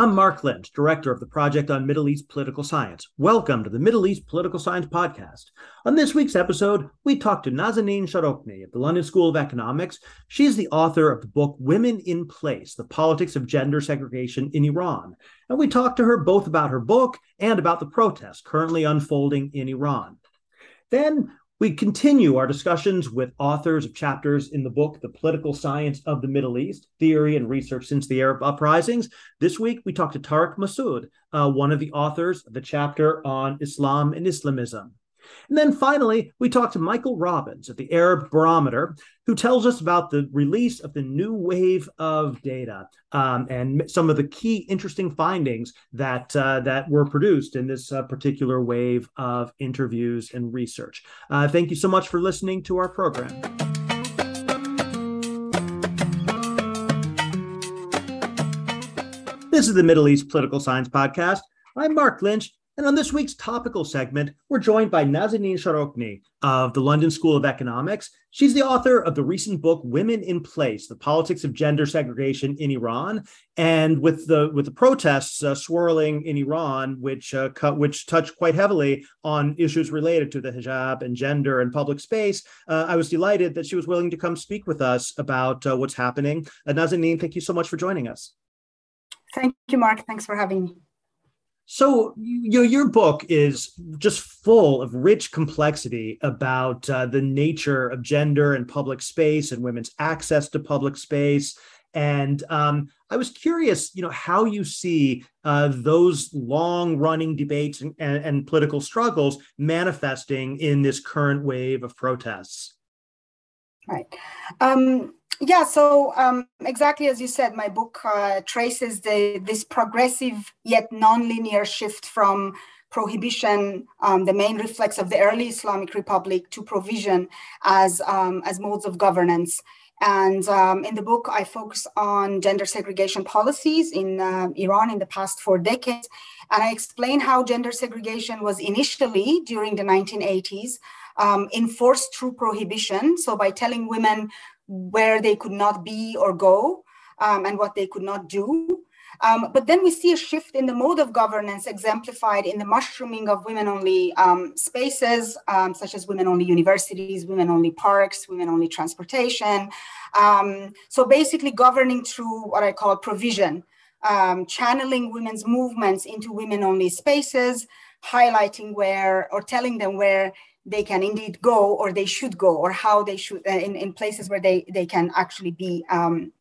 I'm Marc Lynch, Director of the Project on Middle East Political Science. Welcome to the Middle East Political Science Podcast. On this week's episode, we talk to Nazanin Shahrokni of the London School of Economics. She's the author of the book Women in Place The Politics of Gender Segregation in Iran. And we talk to her both about her book and about the protests currently unfolding in Iran. Then we continue our discussions with authors of chapters in the book, The Political Science of the Middle East Theory and Research Since the Arab Uprisings. This week, we talk to Tarek Masoud, uh, one of the authors of the chapter on Islam and Islamism. And then finally, we talk to Michael Robbins at the Arab Barometer, who tells us about the release of the new wave of data um, and some of the key interesting findings that uh, that were produced in this uh, particular wave of interviews and research. Uh, thank you so much for listening to our program. This is the Middle East Political Science Podcast. I'm Marc Lynch, and on this week's topical segment, we're joined by Nazanin Shahrokni of the London School of Economics. She's the author of the recent book Women in Place: The Politics of Gender Segregation in Iran. And with the with the protests uh, swirling in Iran, which uh, cut, which touch quite heavily on issues related to the hijab and gender and public space, uh, I was delighted that she was willing to come speak with us about uh, what's happening. Uh, Nazanin, thank you so much for joining us. Thank you, Marc. Thanks for having me. So your your book is just full of rich complexity about uh, the nature of gender and public space and women's access to public space. And um, I was curious, you know, how you see uh, those long-running debates and, and, and political struggles manifesting in this current wave of protests. Right. Um, yeah, so um, exactly as you said, my book uh, traces the, this progressive yet nonlinear shift from prohibition, um, the main reflex of the early Islamic Republic, to provision as, um, as modes of governance. And um, in the book, I focus on gender segregation policies in uh, Iran in the past four decades. And I explain how gender segregation was initially during the 1980s um, enforced through prohibition. So by telling women where they could not be or go um, and what they could not do. Um, but then we see a shift in the mode of governance exemplified in the mushrooming of women only um, spaces, um, such as women only universities, women only parks, women only transportation. Um, so basically, governing through what I call provision, um, channeling women's movements into women only spaces, highlighting where or telling them where they can indeed go or they should go or how they should uh, in, in places where they, they can actually be um,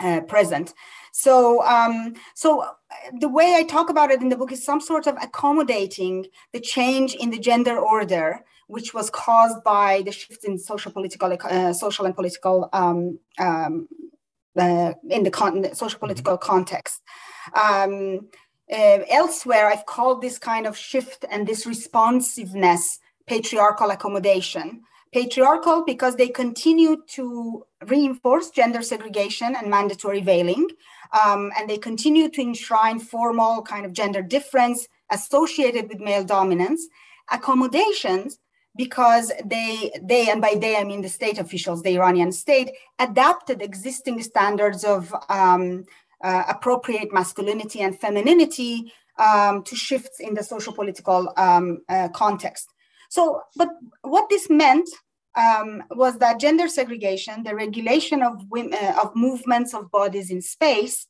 uh, present. So, um, so uh, the way I talk about it in the book is some sort of accommodating the change in the gender order, which was caused by the shift in social political, uh, social and political um, um, uh, in the con- social political context. Um, uh, elsewhere, I've called this kind of shift and this responsiveness patriarchal accommodation. Patriarchal because they continue to reinforce gender segregation and mandatory veiling, um, and they continue to enshrine formal kind of gender difference associated with male dominance. Accommodations because they they and by they I mean the state officials, the Iranian state adapted existing standards of um, uh, appropriate masculinity and femininity um, to shifts in the social political um, uh, context. So, but what this meant um, was that gender segregation, the regulation of women, uh, of movements of bodies in space,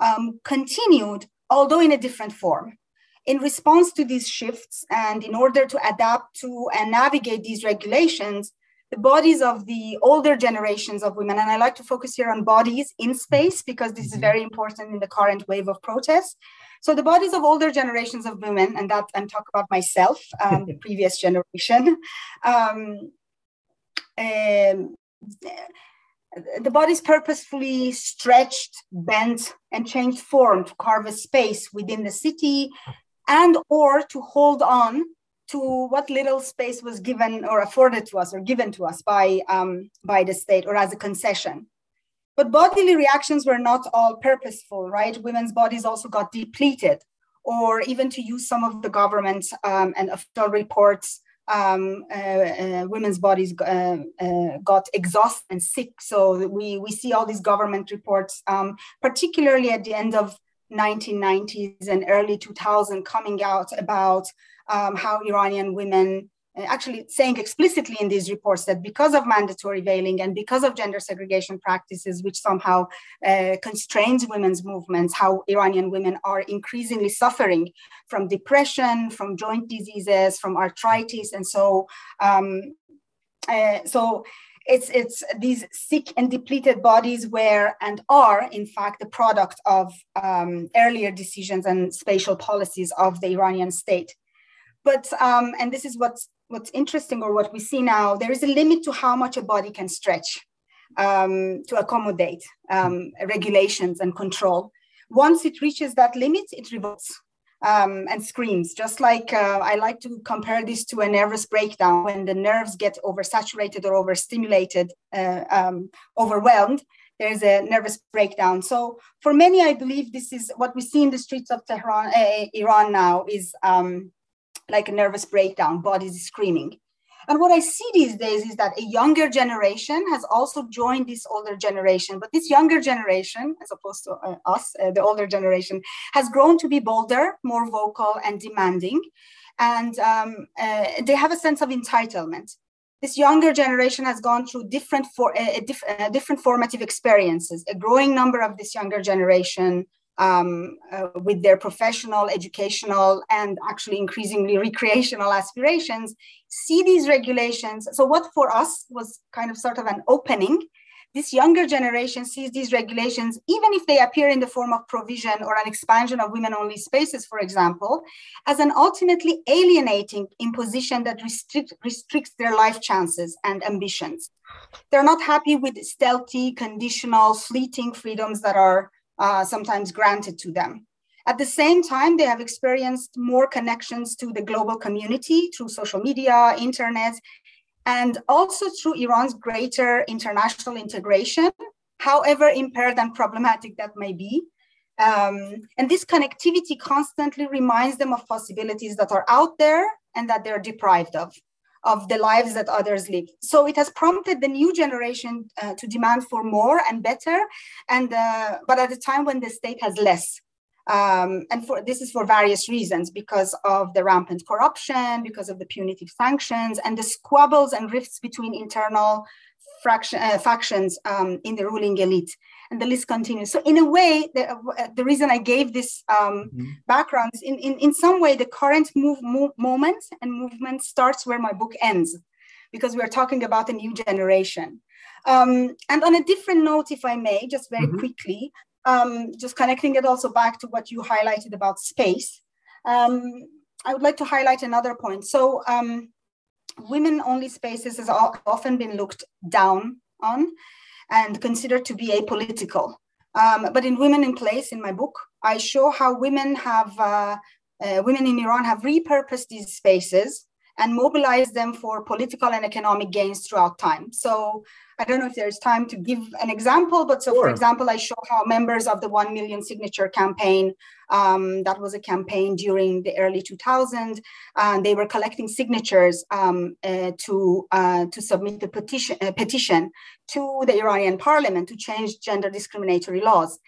um, continued, although in a different form. In response to these shifts, and in order to adapt to and navigate these regulations, the bodies of the older generations of women, and I like to focus here on bodies in space because this is mm-hmm. very important in the current wave of protests, so the bodies of older generations of women, and that I'm talking about myself, um, the previous generation, um, um, the bodies purposefully stretched, bent, and changed form to carve a space within the city, and or to hold on to what little space was given or afforded to us or given to us by um, by the state or as a concession. But bodily reactions were not all purposeful, right? Women's bodies also got depleted, or even to use some of the government um, and official reports, um, uh, uh, women's bodies uh, uh, got exhausted and sick. So we, we see all these government reports, um, particularly at the end of 1990s and early 2000 coming out about um, how Iranian women actually saying explicitly in these reports that because of mandatory veiling and because of gender segregation practices, which somehow uh, constrains women's movements, how Iranian women are increasingly suffering from depression, from joint diseases, from arthritis, and so um, uh, so it's it's these sick and depleted bodies were and are in fact the product of um, earlier decisions and spatial policies of the Iranian state. But um, and this is what's what's interesting or what we see now, there is a limit to how much a body can stretch um, to accommodate um, regulations and control. Once it reaches that limit, it revolts um, and screams. Just like uh, I like to compare this to a nervous breakdown when the nerves get oversaturated or overstimulated, uh, um, overwhelmed. There's a nervous breakdown. So for many, I believe this is what we see in the streets of Tehran, uh, Iran now is um, like a nervous breakdown, bodies screaming. And what I see these days is that a younger generation has also joined this older generation. But this younger generation, as opposed to uh, us, uh, the older generation, has grown to be bolder, more vocal, and demanding. And um, uh, they have a sense of entitlement. This younger generation has gone through different, for, diff, different formative experiences. A growing number of this younger generation um, uh, with their professional, educational, and actually increasingly recreational aspirations, see these regulations. So, what for us was kind of sort of an opening, this younger generation sees these regulations, even if they appear in the form of provision or an expansion of women only spaces, for example, as an ultimately alienating imposition that restrict, restricts their life chances and ambitions. They're not happy with stealthy, conditional, fleeting freedoms that are uh, sometimes granted to them. At the same time, they have experienced more connections to the global community through social media, internet, and also through Iran's greater international integration, however impaired and problematic that may be. Um, and this connectivity constantly reminds them of possibilities that are out there and that they're deprived of of the lives that others live. So it has prompted the new generation uh, to demand for more and better, and uh, but at a time when the state has less. Um, and for this is for various reasons because of the rampant corruption, because of the punitive sanctions, and the squabbles and rifts between internal fraction, uh, factions um, in the ruling elite and the list continues. So in a way, the, uh, the reason I gave this um, mm-hmm. background is in, in, in some way, the current move, move, moment and movement starts where my book ends, because we're talking about a new generation. Um, and on a different note, if I may, just very mm-hmm. quickly, um, just connecting it also back to what you highlighted about space, um, I would like to highlight another point. So um, women-only spaces has often been looked down on and considered to be apolitical. Um, but in Women in Place, in my book, I show how women have, uh, uh, women in Iran have repurposed these spaces and mobilize them for political and economic gains throughout time. So I don't know if there's time to give an example, but so sure. for example, I show how members of the 1 million signature campaign, um, that was a campaign during the early 2000s, and they were collecting signatures um, uh, to, uh, to submit a petition, a petition to the Iranian parliament to change gender discriminatory laws.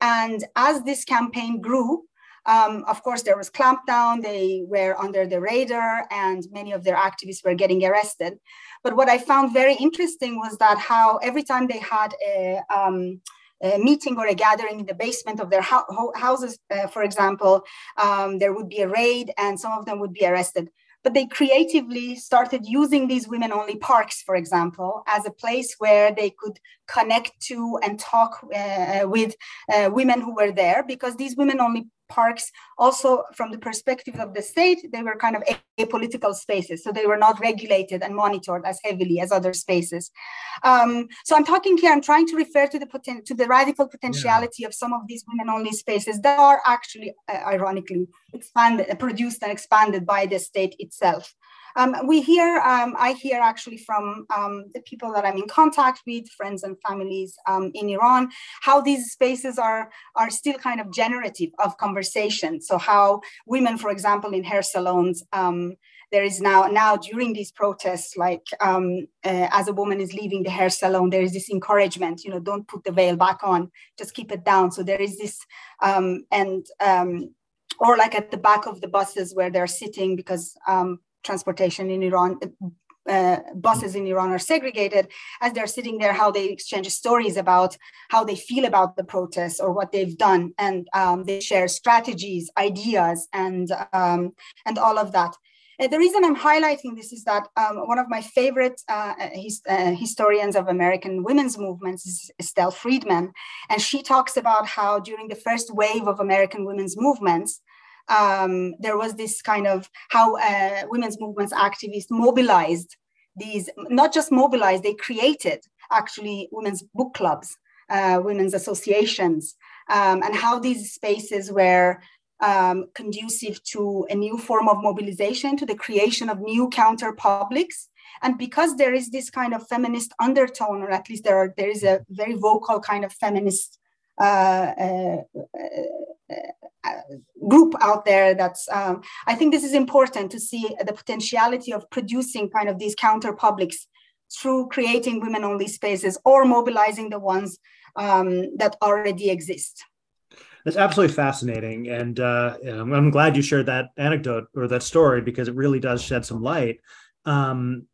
And as this campaign grew, um, of course, there was clampdown. They were under the radar, and many of their activists were getting arrested. But what I found very interesting was that how every time they had a, um, a meeting or a gathering in the basement of their ho- houses, uh, for example, um, there would be a raid, and some of them would be arrested but they creatively started using these women only parks, for example, as a place where they could connect to and talk uh, with uh, women who were there because these women only parks. Also from the perspective of the state they were kind of apolitical spaces so they were not regulated and monitored as heavily as other spaces. Um, so i'm talking here i'm trying to refer to the poten- to the radical potentiality yeah. of some of these women only spaces that are actually uh, ironically expanded produced and expanded by the state itself um, we hear, um, I hear actually from um, the people that I'm in contact with, friends and families um, in Iran, how these spaces are, are still kind of generative of conversation. So how women, for example, in hair salons, um, there is now now during these protests like um, uh, as a woman is leaving the hair salon there is this encouragement you know don't put the veil back on just keep it down so there is this um, and um, or like at the back of the buses where they're sitting because um, transportation in iran uh, buses in Iran are segregated, as they're sitting there, how they exchange stories about how they feel about the protests or what they've done, and um, they share strategies, ideas, and um, and all of that. Uh, the reason I'm highlighting this is that um, one of my favorite uh, his, uh, historians of American women's movements is Estelle Freedman, and she talks about how during the first wave of American women's movements, um, there was this kind of how uh, women's movements activists mobilized these, not just mobilized, they created actually women's book clubs, uh, women's associations, um, and how these spaces were um, conducive to a new form of mobilization, to the creation of new counter publics. And because there is this kind of feminist undertone, or at least there, are, there is a very vocal kind of feminist uh, uh, uh, group out there that's um, i think this is important to see the potentiality of producing kind of these counter publics through creating women only spaces or mobilizing the ones um, that already exist. That's absolutely fascinating and uh, i'm glad you shared that anecdote or that story because it really does shed some light. Um,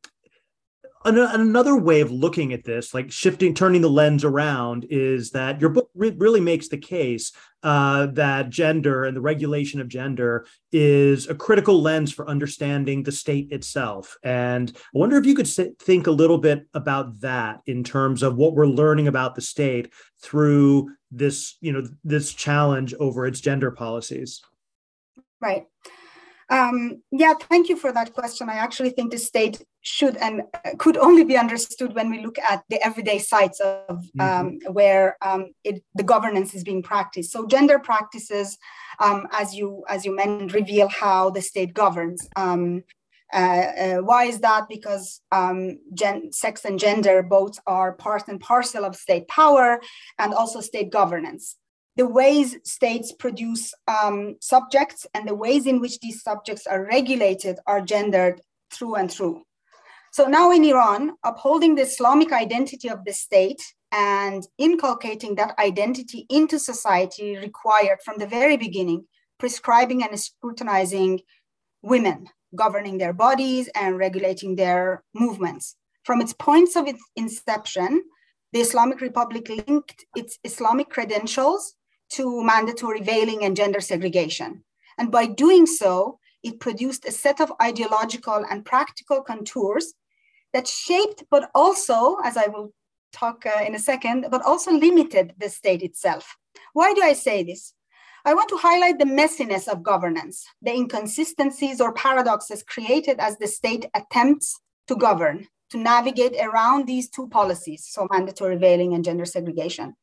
another way of looking at this, like shifting, turning the lens around, is that your book re- really makes the case uh, that gender and the regulation of gender is a critical lens for understanding the state itself. And I wonder if you could sit, think a little bit about that in terms of what we're learning about the state through this, you know, this challenge over its gender policies. Right. Um, yeah, thank you for that question. I actually think the state should and could only be understood when we look at the everyday sites of mm-hmm. um, where um, it, the governance is being practiced. So gender practices, um, as you as you mentioned, reveal how the state governs. Um, uh, uh, why is that? Because um, gen- sex and gender both are part and parcel of state power and also state governance the ways states produce um, subjects and the ways in which these subjects are regulated are gendered through and through. So now in Iran, upholding the Islamic identity of the state and inculcating that identity into society required from the very beginning prescribing and scrutinizing women, governing their bodies and regulating their movements. From its points of its inception, the Islamic Republic linked its Islamic credentials to mandatory veiling and gender segregation. And by doing so, it produced a set of ideological and practical contours that shaped, but also, as I will talk uh, in a second, but also limited the state itself. Why do I say this? I want to highlight the messiness of governance, the inconsistencies or paradoxes created as the state attempts to govern, to navigate around these two policies, so mandatory veiling and gender segregation.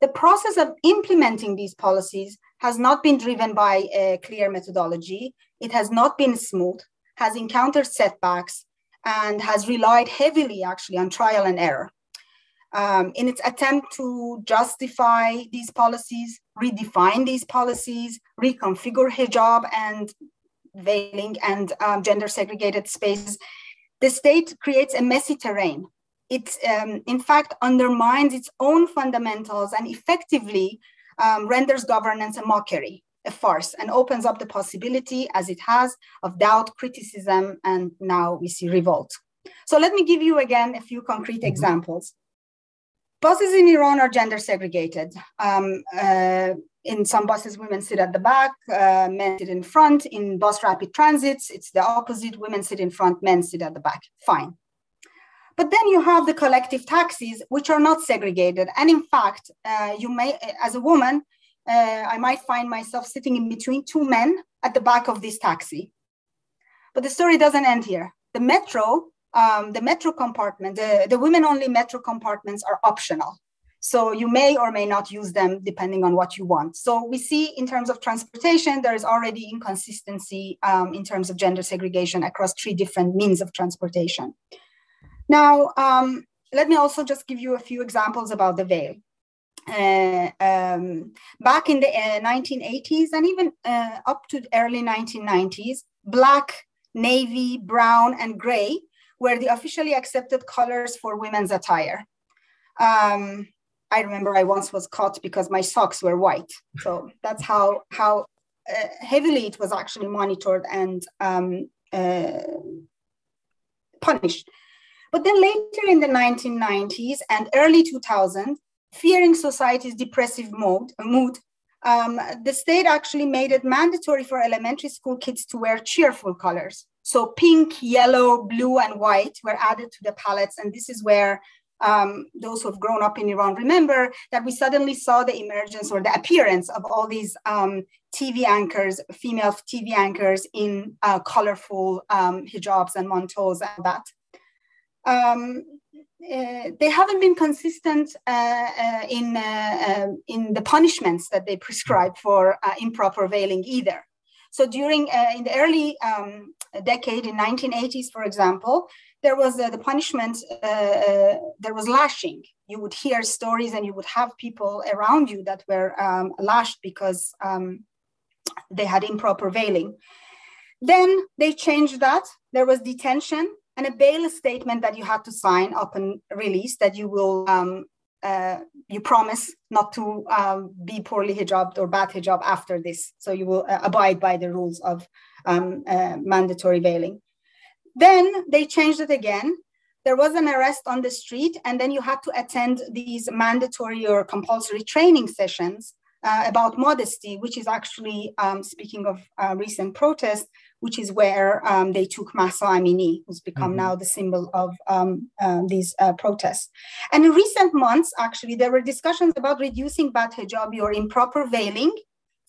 The process of implementing these policies has not been driven by a clear methodology. It has not been smooth, has encountered setbacks, and has relied heavily actually on trial and error. Um, in its attempt to justify these policies, redefine these policies, reconfigure hijab and veiling and um, gender segregated spaces, the state creates a messy terrain it um, in fact undermines its own fundamentals and effectively um, renders governance a mockery, a farce, and opens up the possibility, as it has, of doubt, criticism, and now we see revolt. So let me give you again a few concrete mm-hmm. examples. Buses in Iran are gender segregated. Um, uh, in some buses, women sit at the back, uh, men sit in front. In bus rapid transits, it's the opposite. Women sit in front, men sit at the back. Fine. But then you have the collective taxis, which are not segregated. And in fact, uh, you may, as a woman, uh, I might find myself sitting in between two men at the back of this taxi. But the story doesn't end here. The metro, um, the metro compartment, the, the women only metro compartments are optional. So you may or may not use them depending on what you want. So we see in terms of transportation, there is already inconsistency um, in terms of gender segregation across three different means of transportation. Now, um, let me also just give you a few examples about the veil. Uh, um, back in the uh, 1980s and even uh, up to the early 1990s, Black navy, brown, and gray were the officially accepted colors for women's attire. Um, I remember I once was caught because my socks were white. So that's how how uh, heavily it was actually monitored and um, uh, punished. But then later in the 1990s and early 2000s, fearing society's depressive mood, mood um, the state actually made it mandatory for elementary school kids to wear cheerful colors. So pink, yellow, blue, and white were added to the palettes. And this is where um, those who have grown up in Iran remember that we suddenly saw the emergence or the appearance of all these um, TV anchors, female TV anchors in uh, colorful um, hijabs and mantos and that. Um, uh, they haven't been consistent uh, uh, in, uh, um, in the punishments that they prescribe for uh, improper veiling either. So during, uh, in the early um, decade, in 1980s, for example, there was the punishment, there was lashing. You would hear stories and you would have people around you that were um, lashed because um, they had improper veiling. Then they changed that. There was detention and a bail statement that you had to sign upon release that you will um, uh, you promise not to um, be poorly hijabbed or bad hijab after this. So you will uh, abide by the rules of um, uh, mandatory veiling. Then they changed it again. There was an arrest on the street, and then you had to attend these mandatory or compulsory training sessions uh, about modesty, which is actually, um, speaking of uh, recent protests, which is where um, they took Mahsa Amini, who's become mm-hmm. now the symbol of um, um, these uh, protests. And in recent months, actually, there were discussions about reducing bad hijabi or improper veiling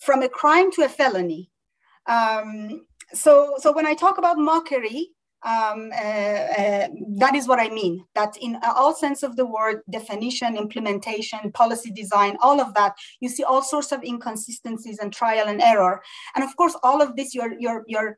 from a crime to a felony. Um, so, so when I talk about mockery, um, uh, uh, that is what I mean. That in all sense of the word, definition, implementation, policy design, all of that, you see all sorts of inconsistencies and trial and error. And of course, all of this, your your your uh,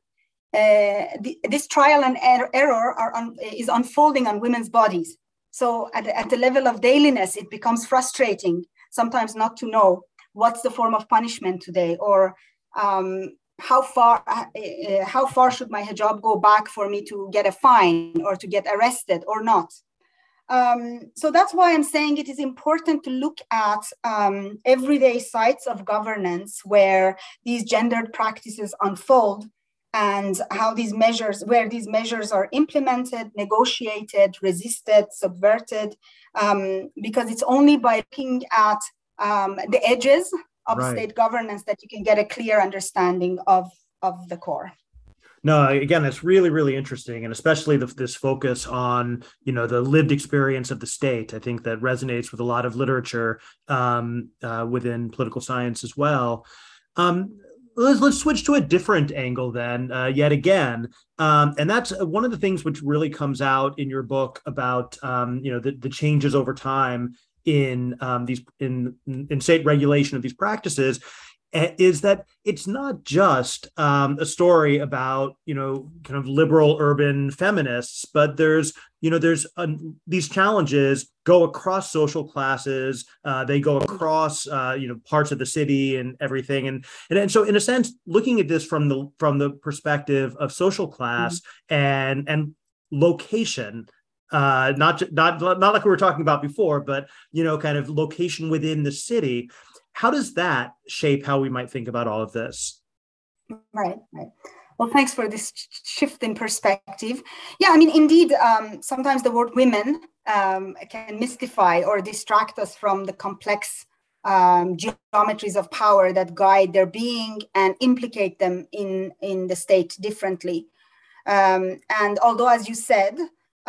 the, this trial and er- error is unfolding on women's bodies. So at, at the level of dailiness, it becomes frustrating sometimes not to know what's the form of punishment today or um, how far uh, uh, how far should my hijab go back for me to get a fine or to get arrested or not um, so that's why i'm saying it is important to look at um, everyday sites of governance where these gendered practices unfold and how these measures where these measures are implemented negotiated resisted subverted um, because it's only by looking at um, the edges of right. state governance that you can get a clear understanding of of the core no again it's really really interesting and especially the, this focus on you know the lived experience of the state i think that resonates with a lot of literature um, uh, within political science as well um, let's, let's switch to a different angle then uh, yet again. Um, and that's one of the things which really comes out in your book about um, you know the, the changes over time in um, these in in state regulation of these practices is that it's not just um, a story about you know kind of liberal urban feminists but there's you know there's these challenges go across social classes uh, they go across uh, you know parts of the city and everything and, and and so in a sense looking at this from the from the perspective of social class mm-hmm. and and location uh, not not not like we were talking about before, but you know, kind of location within the city. How does that shape how we might think about all of this? Right, right. Well, thanks for this shift in perspective. Yeah, I mean, indeed, um, sometimes the word women um, can mystify or distract us from the complex um, geometries of power that guide their being and implicate them in, in the state differently. Um, and although, as you said,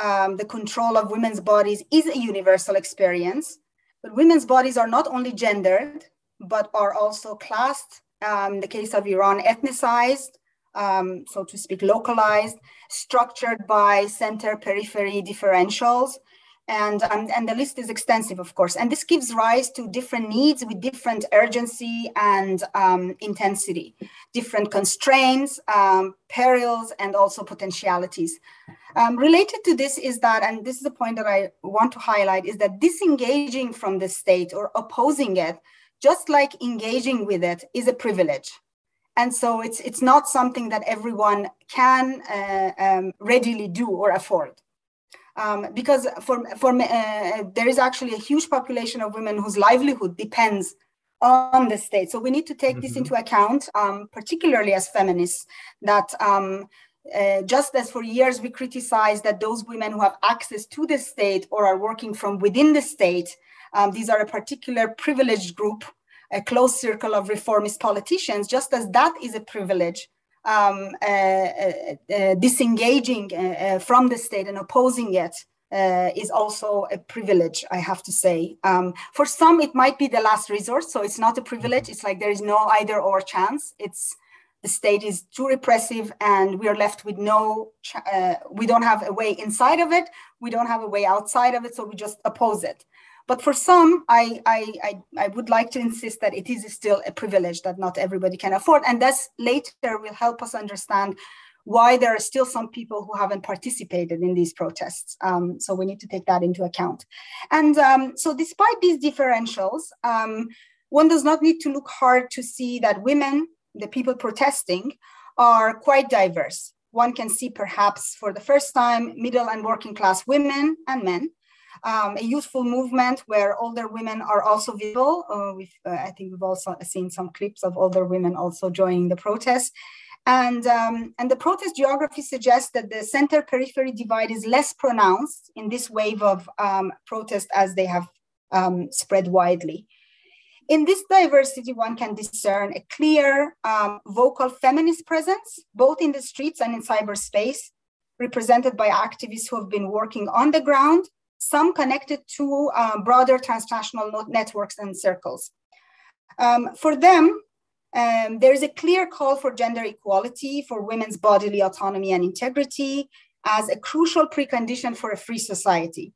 um, the control of women's bodies is a universal experience. But women's bodies are not only gendered, but are also classed, um, the case of Iran, ethnicized, um, so to speak, localized, structured by center periphery differentials, and, um, and the list is extensive, of course. And this gives rise to different needs with different urgency and um, intensity, different constraints, um, perils, and also potentialities. Um, related to this is that, and this is a point that I want to highlight, is that disengaging from the state or opposing it, just like engaging with it, is a privilege. and so it's it's not something that everyone can uh, um, readily do or afford. Um, because for for uh, there is actually a huge population of women whose livelihood depends on the state. So we need to take mm-hmm. this into account, um, particularly as feminists, that um, uh, just as for years we criticize that those women who have access to the state or are working from within the state, um, these are a particular privileged group, a close circle of reformist politicians, just as that is a privilege. Um, uh, uh, disengaging from the state and opposing it uh, is also a privilege, I have to say. Um, for some, it might be the last resort, so it's not a privilege. It's like there is no either or chance. It's the state is too repressive, and we are left with no. Uh, we don't have a way inside of it. We don't have a way outside of it, so we just oppose it. But for some, I, I, I, I would like to insist that it is still a privilege that not everybody can afford, and this later will help us understand why there are still some people who haven't participated in these protests. Um, so we need to take that into account. And um, so, despite these differentials, um, one does not need to look hard to see that women, the people protesting, are quite diverse. One can see perhaps for the first time middle and working class women and men. Um, a youthful movement where older women are also visible. Uh, uh, I think we've also seen some clips of older women also joining the protests. And, um, and the protest geography suggests that the center periphery divide is less pronounced in this wave of um, protest as they have um, spread widely. In this diversity, one can discern a clear um, vocal feminist presence, both in the streets and in cyberspace, represented by activists who have been working on the ground, some connected to uh, broader transnational networks and circles. Um, for them, um, there is a clear call for gender equality, for women's bodily autonomy and integrity as a crucial precondition for a free society.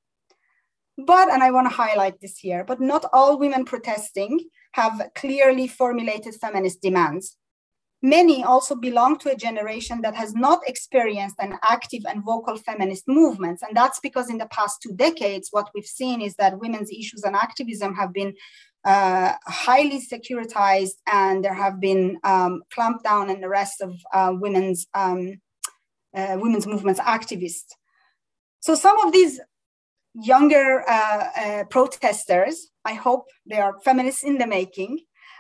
But, and I want to highlight this here, but not all women protesting have clearly formulated feminist demands. Many also belong to a generation that has not experienced an active and vocal feminist movements. And that's because in the past two decades, what we've seen is that women's issues and activism have been uh, highly securitized, and there have been um, clamped down and arrests of uh, women's um, uh, women's movements activists. So some of these younger uh, uh, protesters, I hope they are feminists in the making.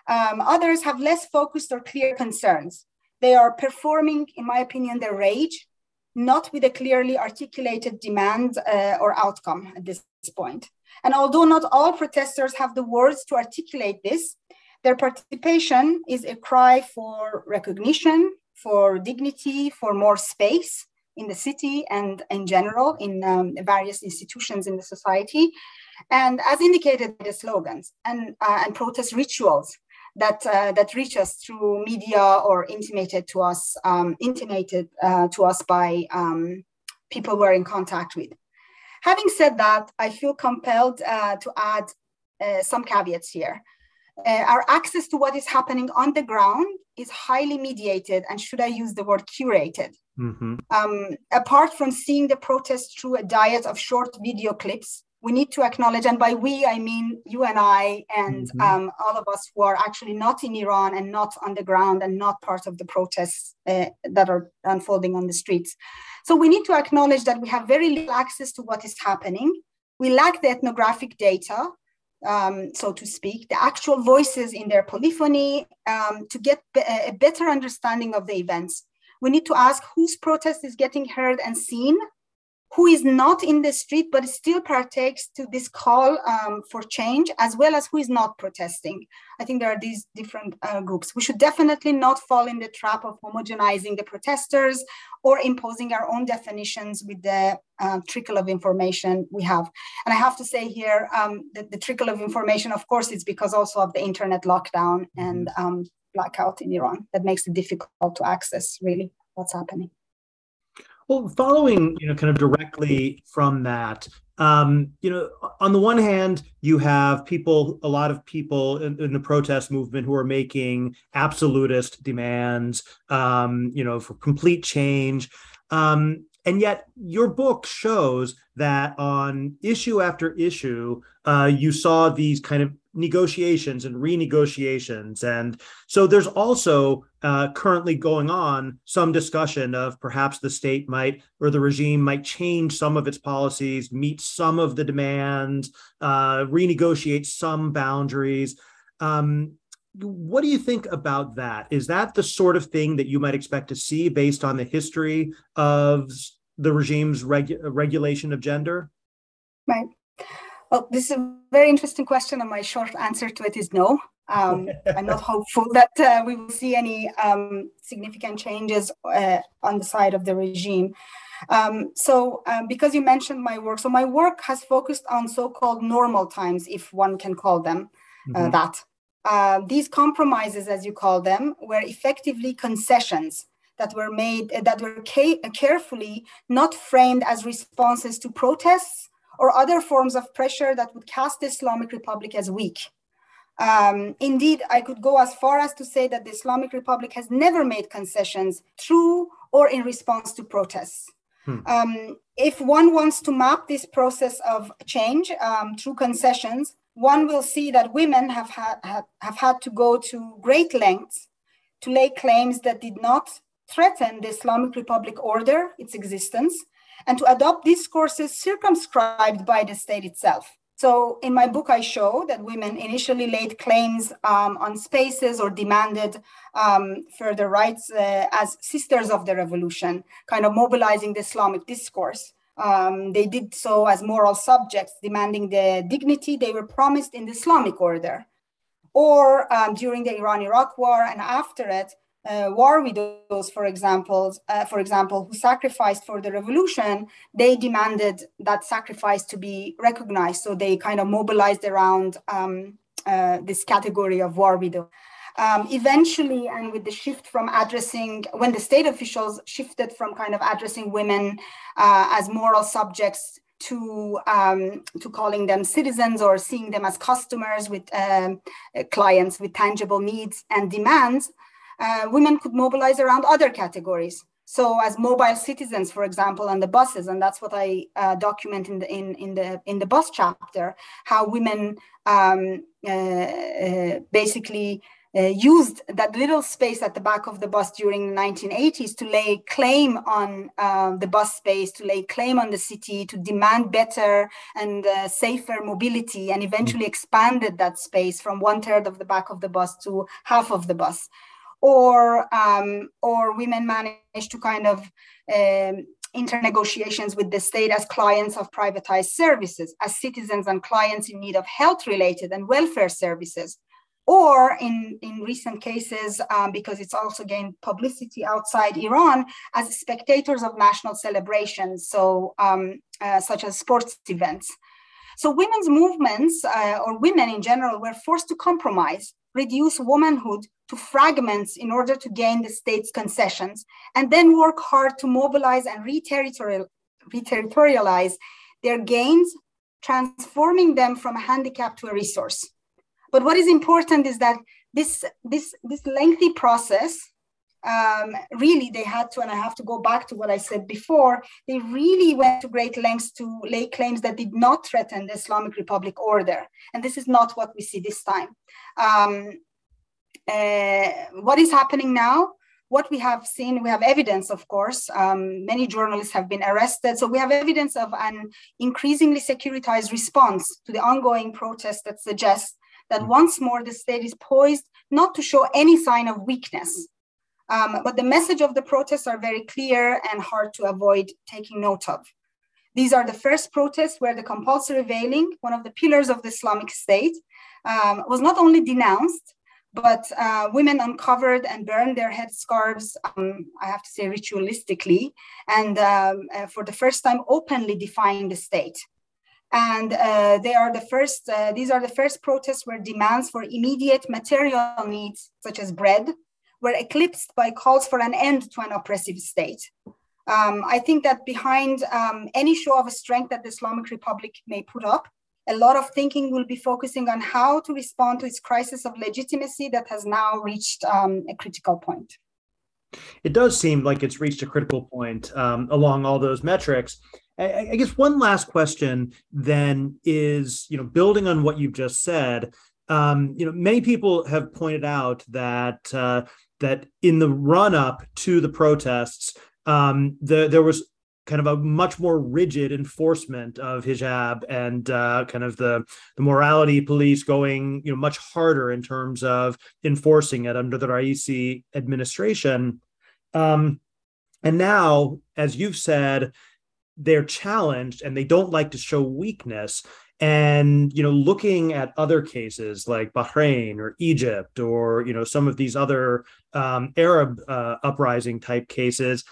Um, others have less focused or clear concerns. They are performing, in my opinion, their rage, not with a clearly articulated demand uh, or outcome at this point. And although not all protesters have the words to articulate this, their participation is a cry for recognition, for dignity, for more space in the city and in general in um, various institutions in the society. And as indicated the slogans and, uh, and protest rituals that, uh, that reach us through media or intimated to us, um, intimated uh, to us by um, people we're in contact with. Having said that, I feel compelled uh, to add uh, some caveats here. Uh, our access to what is happening on the ground is highly mediated, and should I use the word curated? Mm-hmm. Um, apart from seeing the protests through a diet of short video clips, we need to acknowledge, and by we, I mean you and I, and mm-hmm. um, all of us who are actually not in Iran and not on the ground and not part of the protests uh, that are unfolding on the streets. So we need to acknowledge that we have very little access to what is happening. We lack the ethnographic data, um, so to speak, the actual voices in their polyphony um, to get a better understanding of the events. We need to ask whose protest is getting heard and seen who is not in the street but still partakes to this call um, for change, as well as who is not protesting. I think there are these different uh, groups. We should definitely not fall in the trap of homogenizing the protesters or imposing our own definitions with the uh, trickle of information we have. And I have to say here, um, the, the, trickle of information, of course, is because also of the internet lockdown and mm-hmm. um, blackout in Iran that makes it difficult to access really what's happening. Well, following, you know, kind of directly from that, um, you know, on the one hand, you have people, a lot of people in, in the protest movement who are making absolutist demands, um, you know, for complete change. Um, and yet, your book shows that on issue after issue, uh, you saw these kind of negotiations and renegotiations. And so there's also uh, currently going on some discussion of perhaps the state might or the regime might change some of its policies, meet some of the demands, uh, renegotiate some boundaries. Um, what do you think about that? Is that the sort of thing that you might expect to see based on the history of the regime's regu- regulation of gender? Right. Well, this is a very interesting question, and my short answer to it is no. Um, I'm not hopeful that uh, we will see any um, significant changes uh, on the side of the regime. Um, so, um, because you mentioned my work, so my work has focused on so called normal times, if one can call them uh, mm-hmm. that. Uh, these compromises, as you call them, were effectively concessions that were made, that were ca- carefully not framed as responses to protests or other forms of pressure that would cast the Islamic Republic as weak. Um, indeed, I could go as far as to say that the Islamic Republic has never made concessions through or in response to protests. Hmm. Um, if one wants to map this process of change um, through concessions, one will see that women have had, have, have had to go to great lengths to lay claims that did not threaten the Islamic Republic order, its existence, and to adopt these courses circumscribed by the state itself. So, in my book, I show that women initially laid claims um, on spaces or demanded um, further rights uh, as sisters of the revolution, kind of mobilizing the Islamic discourse. Um, they did so as moral subjects, demanding the dignity they were promised in the Islamic order. Or um, during the Iran Iraq War and after it, uh, war widows, for example, uh, for example, who sacrificed for the revolution, they demanded that sacrifice to be recognized. So they kind of mobilized around um, uh, this category of war widow. Um, eventually, and with the shift from addressing, when the state officials shifted from kind of addressing women uh, as moral subjects to um, to calling them citizens or seeing them as customers with um, clients with tangible needs and demands, uh, women could mobilize around other categories. So as mobile citizens, for example, on the buses, and that's what I uh, document in the in, in the in the bus chapter, how women um, uh, uh basically uh, used that little space at the back of the bus during the 1980s to lay claim on uh, the bus space, to lay claim on the city, to demand better and uh, safer mobility, and eventually mm. expanded that space from one third of the back of the bus to half of the bus or um, or women manage to kind of um, enter negotiations with the state as clients of privatized services, as citizens and clients in need of health related and welfare services. Or in, in recent cases, um, because it's also gained publicity outside Iran, as spectators of national celebrations, so um, uh, such as sports events. So women's movements, uh, or women in general, were forced to compromise, reduce womanhood to fragments in order to gain the state's concessions, and then work hard to mobilize and reterritorial, reterritorialize their gains, transforming them from a handicap to a resource. But what is important is that this, this, this lengthy process, um, really they had to, and I have to go back to what I said before, they really went to great lengths to lay claims that did not threaten the Islamic Republic order. And this is not what we see this time. Um, uh, what is happening now? What we have seen, we have evidence, of course. Um, many journalists have been arrested. So we have evidence of an increasingly securitized response to the ongoing protests that suggests that once more the state is poised not to show any sign of weakness. Um, but the message of the protests are very clear and hard to avoid taking note of. These are the first protests where the compulsory veiling, one of the pillars of the Islamic State, um, was not only denounced, but uh, women uncovered and burned their headscarves, um, I have to say ritualistically, and um, uh, for the first time openly defying the state. And uh, they are the first, uh, these are the first protests where demands for immediate material needs, such as bread, were eclipsed by calls for an end to an oppressive state. Um, I think that behind um, any show of strength that the Islamic Republic may put up, a lot of thinking will be focusing on how to respond to its crisis of legitimacy that has now reached um, a critical point. It does seem like it's reached a critical point um, along all those metrics. I, I, guess one last question then is, you know, building on what you've just said, um, you know, many people have pointed out that uh, that in the run up to the protests, um, the, there was kind of a much more rigid enforcement of hijab and uh, kind of the, the morality police going you know much harder in terms of enforcing it under the Raisi administration. Um, and now, as you've said, they're challenged and they don't like to show weakness and you know looking at other cases like bahrain or egypt or you know some of these other um, arab uh, uprising type cases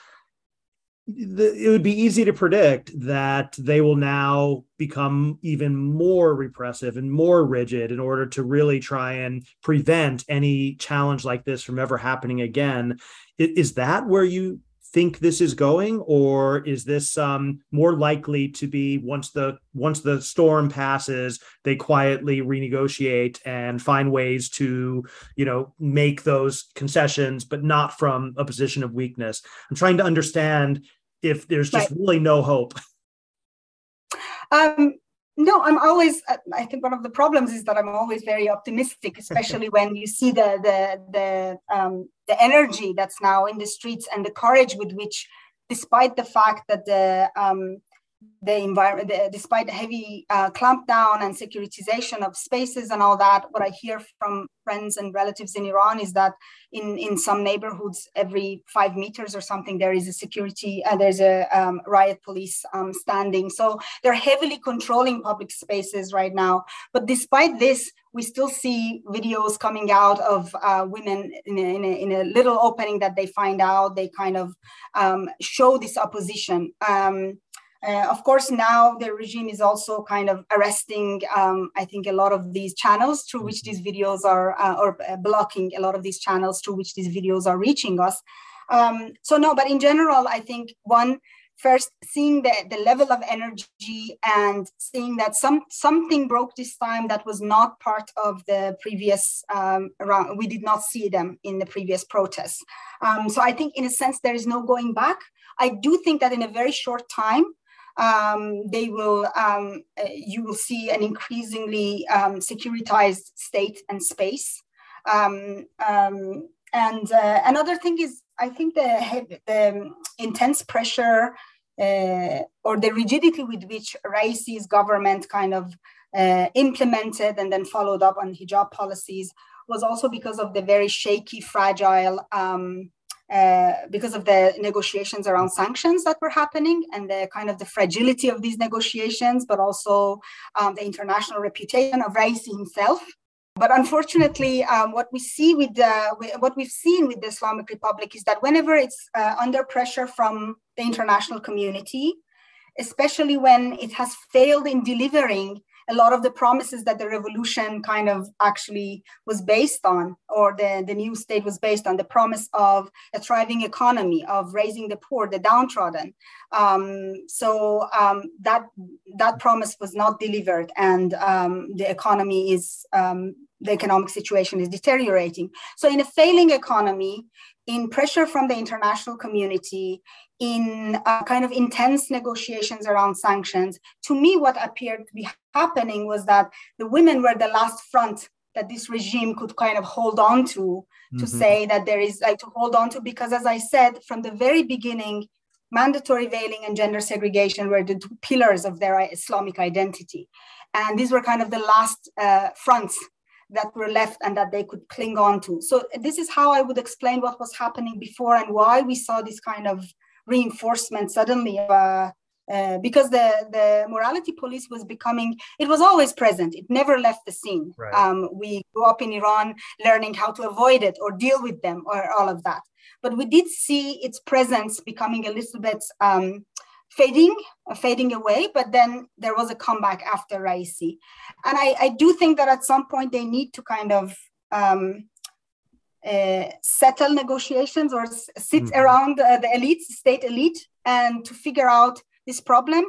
the, it would be easy to predict that they will now become even more repressive and more rigid in order to really try and prevent any challenge like this from ever happening again. Is that where you think this is going or is this um, more likely to be once the once the storm passes they quietly renegotiate and find ways to you know make those concessions but not from a position of weakness i'm trying to understand if there's just right. really no hope um no i'm always i think one of the problems is that i'm always very optimistic especially when you see the the the um, the energy that's now in the streets and the courage with which despite the fact that the um, the environment, the, despite the heavy uh, clampdown and securitization of spaces and all that, what I hear from friends and relatives in Iran is that in, in some neighborhoods, every five meters or something, there is a security, uh, there's a um, riot police um, standing. So they're heavily controlling public spaces right now. But despite this, we still see videos coming out of uh, women in a, in, a, in a, little opening that they find out. They kind of um, show this opposition. Um, uh, of course, now the regime is also kind of arresting, um, I think, a lot of these channels through which these videos are, uh, or uh, blocking a lot of these channels through which these videos are reaching us. Um, so no, but in general, I think one first seeing the, the level of energy and seeing that some something broke this time that was not part of the previous um, round. We did not see them in the previous protests. Um, so I think in a sense there is no going back. I do think that in a very short time, um, they will um, uh, you will see an increasingly um, securitized state and space. Um, um, and uh, another thing is, I think the, the intense pressure uh, or the rigidity with which Raisi's government kind of uh, implemented and then followed up on hijab policies was also because of the very shaky, fragile um, uh, because of the negotiations around sanctions that were happening and the kind of the fragility of these negotiations, but also um, the international reputation of Raisi himself. But unfortunately, um, what we see with the, what we've seen with the Islamic Republic is that whenever it's uh, under pressure from the international community, especially when it has failed in delivering a lot of the promises that the revolution kind of actually was based on, or the, the new state was based on, the promise of a thriving economy, of raising the poor, the downtrodden. Um, so um, that that promise was not delivered, and um, the economy is um, the economic situation is deteriorating. So in a failing economy, in pressure from the international community, in uh, kind of intense negotiations around sanctions, to me, what appeared to be happening was that the women were the last front that this regime could kind of hold on to, to mm-hmm. say that there is like to hold on to, because as I said from the very beginning, mandatory veiling and gender segregation were the two pillars of their Islamic identity. And these were kind of the last uh, fronts that were left and that they could cling on to. So this is how I would explain what was happening before and why we saw this kind of reinforcement suddenly uh, uh, because the, the morality police was becoming it was always present it never left the scene right. um, we grew up in iran learning how to avoid it or deal with them or all of that but we did see its presence becoming a little bit um, fading uh, fading away but then there was a comeback after raisi and I, I do think that at some point they need to kind of um, uh, settle negotiations or sit mm. around uh, the elite, state elite, and to figure out this problem.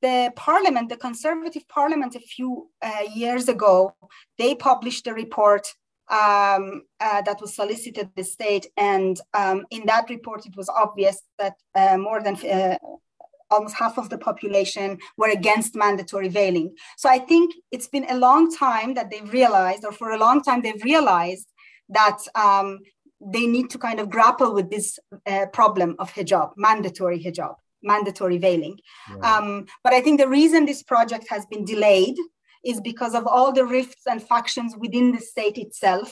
The parliament, the conservative parliament, a few uh, years ago, they published a report um, uh, that was solicited the state, and um, in that report, it was obvious that uh, more than almost half of the population were against mandatory veiling. So I think it's been a long time that they've realized, or for a long time they've realized that um, they need to kind of grapple with this uh, problem of hijab, mandatory hijab, mandatory veiling. Um, but I think the reason this project has been delayed is because of all the rifts and factions within the state itself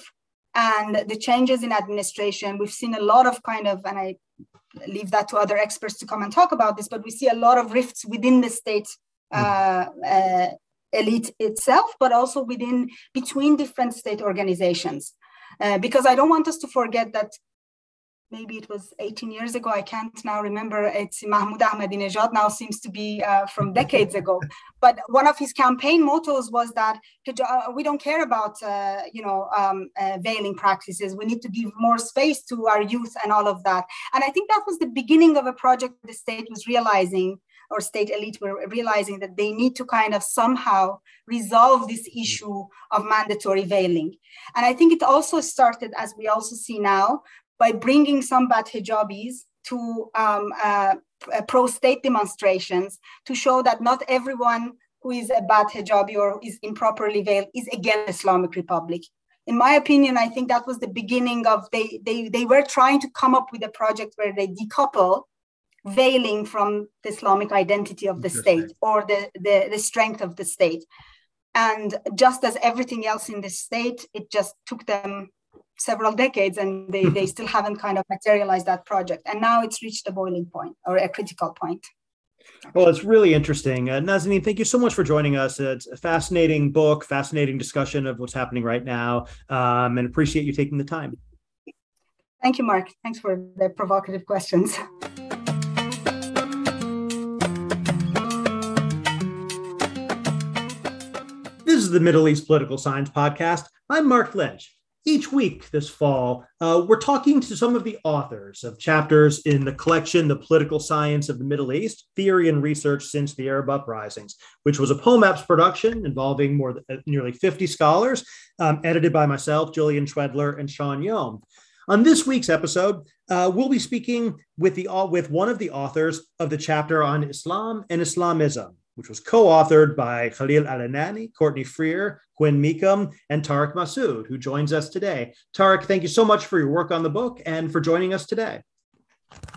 and the changes in administration. We've seen a lot of kind of, and I leave that to other experts to come and talk about this, but we see a lot of rifts within the state hmm. uh, uh, elite itself, but also within between different state organizations. Uh, because I don't want us to forget that maybe it was 18 years ago. I can't now remember. It's Mahmoud Ahmadinejad now seems to be uh, from decades ago. But one of his campaign mottos was that uh, we don't care about, uh, you know, um, uh, veiling practices. We need to give more space to our youth and all of that. And I think that was the beginning of a project the state was realizing or state elite were realizing that they need to kind of somehow resolve this issue of mandatory veiling. And I think it also started, as we also see now, by bringing some bad hijabis to um, uh, uh, pro-state demonstrations to show that not everyone who is a bad hijabi or is improperly veiled is against Islamic Republic. In my opinion, I think that was the beginning of they they they were trying to come up with a project where they decouple veiling from the Islamic identity of the state or the, the, the strength of the state. And just as everything else in the state, it just took them several decades and they, they still haven't kind of materialized that project. And now it's reached a boiling point or a critical point. Well, it's really interesting. Uh, Nazanin, thank you so much for joining us. It's a fascinating book, fascinating discussion of what's happening right now, um, and appreciate you taking the time. Thank you, Marc. Thanks for the provocative questions. This is the Middle East Political Science Podcast. I'm Marc Lynch each week this fall, uh, we're talking to some of the authors of chapters in the collection, The Political Science of the Middle East Theory and Research Since the Arab Uprisings, which was a POMEPS production involving more than, uh, nearly 50 scholars, um, edited by myself, Jillian Schwedler, and Sean Yom. On this week's episode, uh, we'll be speaking with, the, with one of the authors of the chapter on Islam and Islamism which was co-authored by Khalil Al-Anani, Courtney Freer, Quinn Mecham, and Tarek Masoud, who joins us today. Tarek, thank you so much for your work on the book and for joining us today.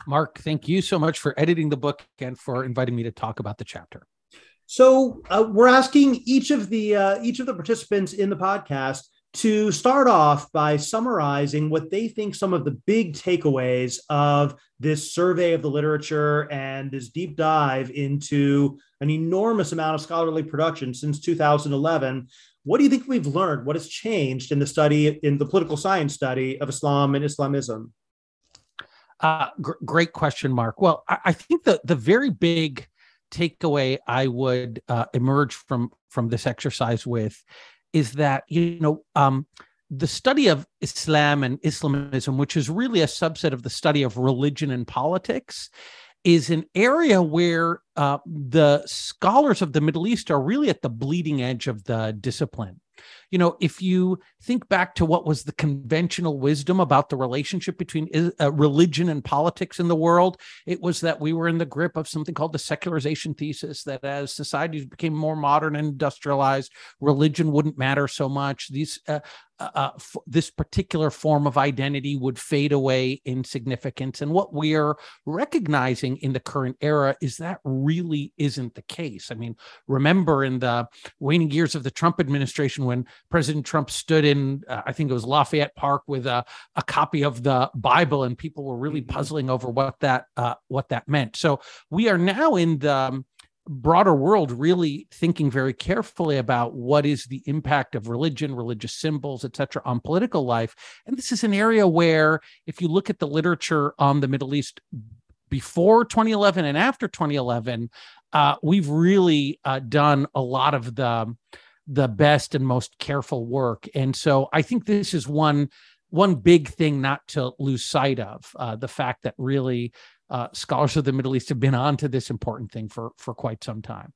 Marc, thank you so much for editing the book and for inviting me to talk about the chapter. So uh, we're asking each of the uh, each of the participants in the podcast to start off by summarizing what they think some of the big takeaways of this survey of the literature and this deep dive into an enormous amount of scholarly production since 2011. What do you think we've learned? What has changed in the study, in the political science study of Islam and Islamism? Uh, gr- great question, Marc. Well, I, I, think the the very big takeaway I would uh, emerge from from this exercise with is that you know um, the study of Islam and Islamism, which is really a subset of the study of religion and politics, is an area where uh, the scholars of the Middle East are really at the bleeding edge of the discipline. You know, if you think back to what was the conventional wisdom about the relationship between uh, religion and politics in the world, it was that we were in the grip of something called the secularization thesis that as societies became more modern and industrialized, religion wouldn't matter so much. These uh, uh, uh f- this particular form of identity would fade away in significance. And what we are recognizing in the current era is that really isn't the case. I mean, remember in the waning years of the Trump administration when President Trump stood in, uh, I think it was Lafayette Park with a, a copy of the Bible, and people were really mm-hmm. puzzling over what that uh, what that meant. So we are now in the um, broader world really thinking very carefully about what is the impact of religion religious symbols etc on political life and this is an area where if you look at the literature on the middle east before 2011 and after 2011 uh, we've really uh, done a lot of the the best and most careful work. And so I think this is one one big thing not to lose sight of uh, the fact that really uh, scholars of the Middle East have been on to this important thing for for quite some time.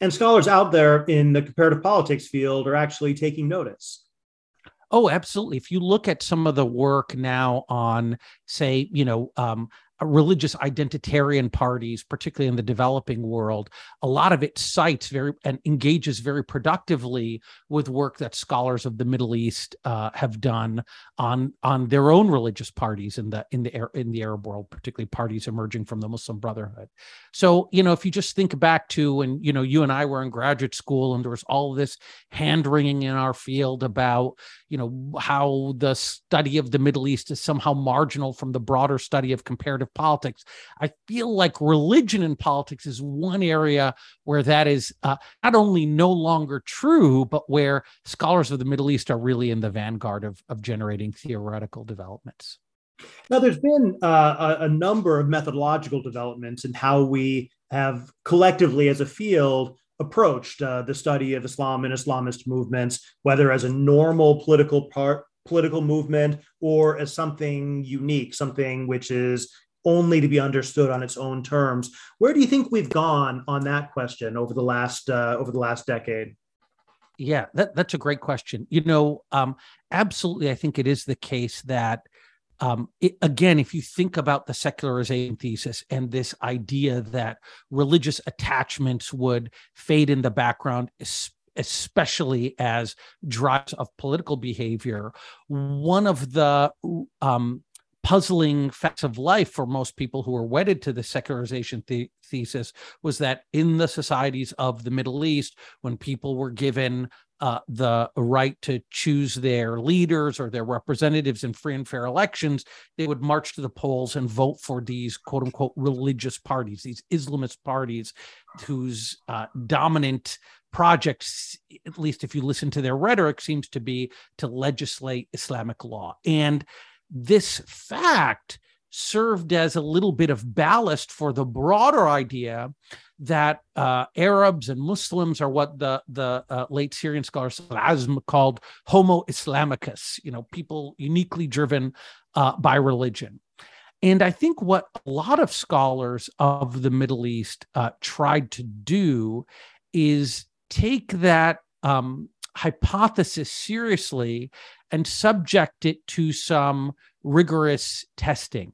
And scholars out there in the comparative politics field are actually taking notice. Oh, absolutely. If you look at some of the work now on, say, you know, um, religious identitarian parties, particularly in the developing world, a lot of it cites very and engages very productively with work that scholars of the Middle East uh, have done on on their own religious parties in the in the in the Arab world, particularly parties emerging from the Muslim Brotherhood. So you know, if you just think back to when you know you and I were in graduate school, and there was all this hand wringing in our field about you know how the study of the Middle East is somehow marginal from the broader study of comparative politics. I feel like religion and politics is one area where that is uh, not only no longer true, but where scholars of the Middle East are really in the vanguard of, of generating theoretical developments. Now, there's been uh, a, number of methodological developments in how we have collectively as a field approached uh, the study of Islam and Islamist movements, whether as a normal political part, political movement or as something unique, something which is only to be understood on its own terms. Where do you think we've gone on that question over the last uh, over the last decade? Yeah, that, that's a great question. You know, um, absolutely, I think it is the case that um, it, again, if you think about the secularization thesis and this idea that religious attachments would fade in the background, especially as drives of political behavior, one of the um, puzzling facts of life for most people who are wedded to the secularization the- thesis was that in the societies of the Middle East, when people were given uh, the right to choose their leaders or their representatives in free and fair elections, they would march to the polls and vote for these quote unquote religious parties, these Islamist parties whose uh, dominant projects, at least if you listen to their rhetoric, seems to be to legislate Islamic law. And this fact served as a little bit of ballast for the broader idea that uh, Arabs and Muslims are what the the uh, late Syrian scholar Azm called Homo Islamicus, you know, people uniquely driven uh, by religion. And I think what a lot of scholars of the Middle East uh, tried to do is take that um, hypothesis seriously and subject it to some rigorous testing.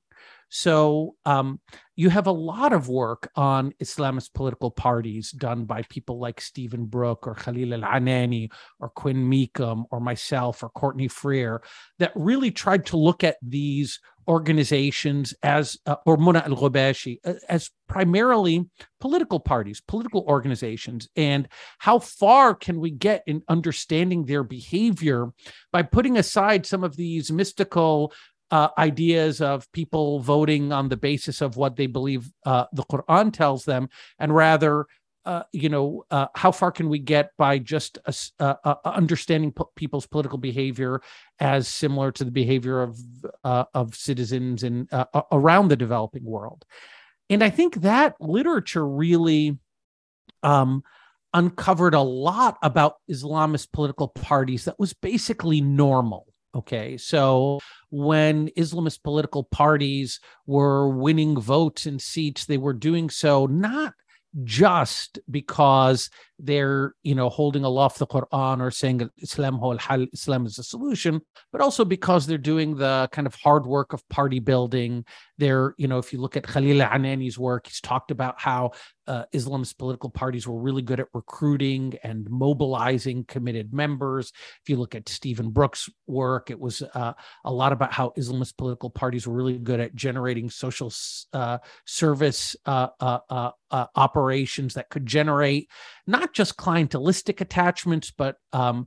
So um, you have a lot of work on Islamist political parties done by people like Stephen Brooke or Khalil al-Anani or Quinn Mecham or myself or Courtney Freer that really tried to look at these organizations as uh, or Mona El-Ghobashy uh, as primarily political parties, political organizations. And how far can we get in understanding their behavior by putting aside some of these mystical uh, ideas of people voting on the basis of what they believe uh, the Quran tells them, and rather, uh, you know, uh, how far can we get by just understanding p- people's political behavior as similar to the behavior of uh, of citizens in uh, around the developing world? And I think that literature really. Um, uncovered a lot about Islamist political parties that was basically normal Okay. So when Islamist political parties were winning votes and seats, they were doing so not just because they're you know holding aloft the Quran or saying Islam Islam is the solution, but also because they're doing the kind of hard work of party building. They're you know if you look at Khalil Anani's work, he's talked about how uh, Islamist political parties were really good at recruiting and mobilizing committed members. If you look at Stephen Brooke's work, it was uh, a lot about how Islamist political parties were really good at generating social uh, service uh, uh, uh, operations that could generate not just clientelistic attachments, but um,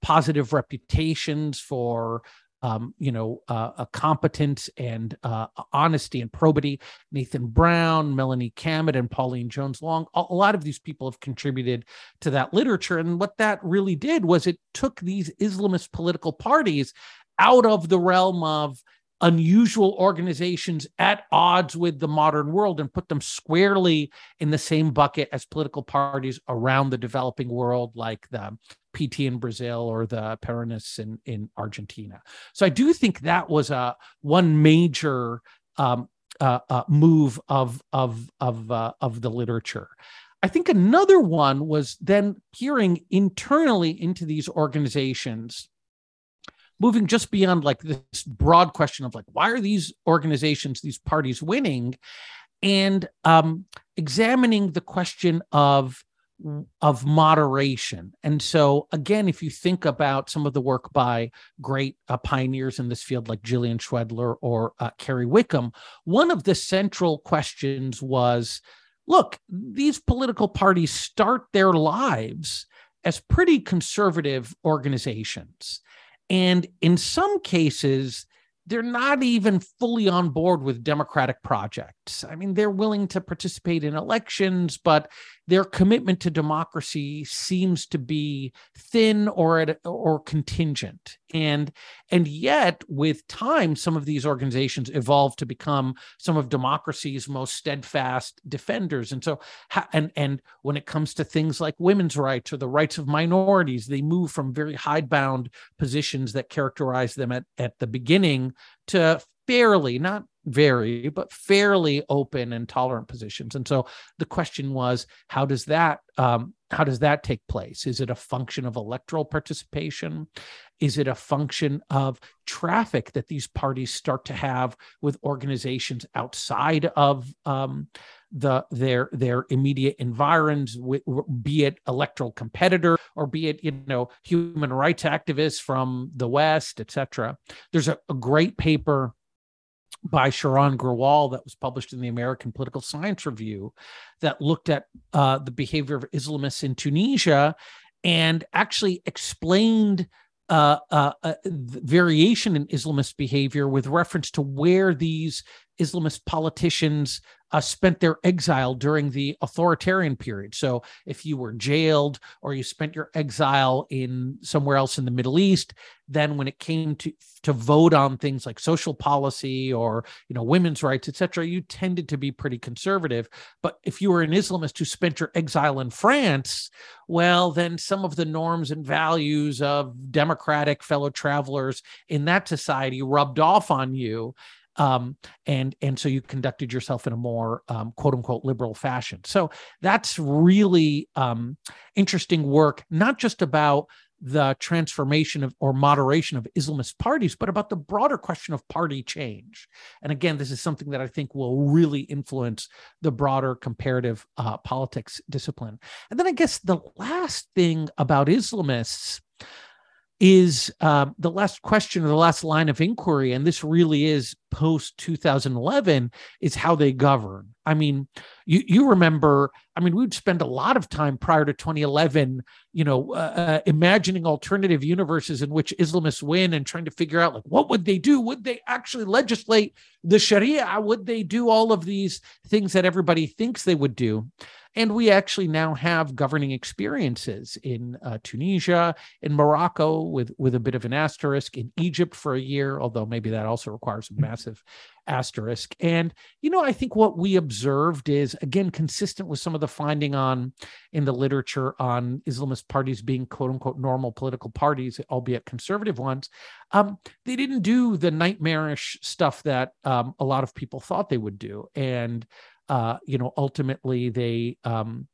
positive reputations for um, you know, uh, a competence and uh, honesty and probity. Nathan Brown, Melani Cammett, and Pauline Jones Luong. A lot of these people have contributed to that literature. And what that really did was it took these Islamist political parties out of the realm of unusual organizations at odds with the modern world and put them squarely in the same bucket as political parties around the developing world, like the PT in Brazil or the Peronists in, in Argentina. So I do think that was a one major um, uh, uh, move of of of uh, of the literature. I think another one was then peering internally into these organizations moving just beyond like this broad question of like why are these organizations these parties winning and um, examining the question of of moderation. And so, again, if you think about some of the work by great uh, pioneers in this field like Jillian Schwedler or uh, Carrie Wickham, one of the central questions was look, these political parties start their lives as pretty conservative organizations. And in some cases, they're not even fully on board with democratic I mean, they're willing to participate in elections, but their commitment to democracy seems to be thin or at, or contingent. And and yet with time some of these organizations evolve to become some of democracy's most steadfast defenders. And so and and when it comes to things like women's rights or the rights of minorities they move from very hidebound positions that characterize them at at the beginning to fairly not very, but fairly open and tolerant positions. And so the question was, how does that um, how does that take place? Is it a function of electoral participation? Is it a function of traffic that these parties start to have with organizations outside of um, the their their immediate environs, be it electoral competitor or be it you know human rights activists from the West, etc. There's a, a great paper by Sharan Grewal that was published in the American Political Science Review that looked at uh, the behavior of Islamists in Tunisia and actually explained uh, uh, uh variation in Islamist behavior with reference to where these Islamist politicians uh, spent their exile during the authoritarian period. So, if you were jailed or you spent your exile in somewhere else in the Middle East, then when it came to to vote on things like social policy or you know women's rights, etc., you tended to be pretty conservative. But if you were an Islamist who spent your exile in France, well, then some of the norms and values of democratic fellow travelers in that society rubbed off on you um, and and so you conducted yourself in a more um, quote unquote liberal fashion. So that's really um, interesting work, not just about the transformation of or moderation of Islamist parties, but about the broader question of party change. And again, this is something that I think will really influence the broader comparative uh, politics discipline. And then I guess the last thing about Islamists is uh, the last question or the last line of inquiry, and this really is post 2011, is how they govern. I mean, you you remember? I mean, we'd spend a lot of time prior to 2011, you know, uh, uh, imagining alternative universes in which Islamists win and trying to figure out like what would they do? Would they actually legislate the Sharia? Would they do all of these things that everybody thinks they would do? And we actually now have governing experiences in uh, Tunisia, in Morocco, with, with a bit of an asterisk, in Egypt for a year, although maybe that also requires a mm-hmm. massive asterisk. And, you know, I think what we observed is, again, consistent with some of the finding on in the literature on Islamist parties being quote unquote normal political parties, albeit conservative ones. Um, they didn't do the nightmarish stuff that um, a lot of people thought they would do. And uh, you know, ultimately they um,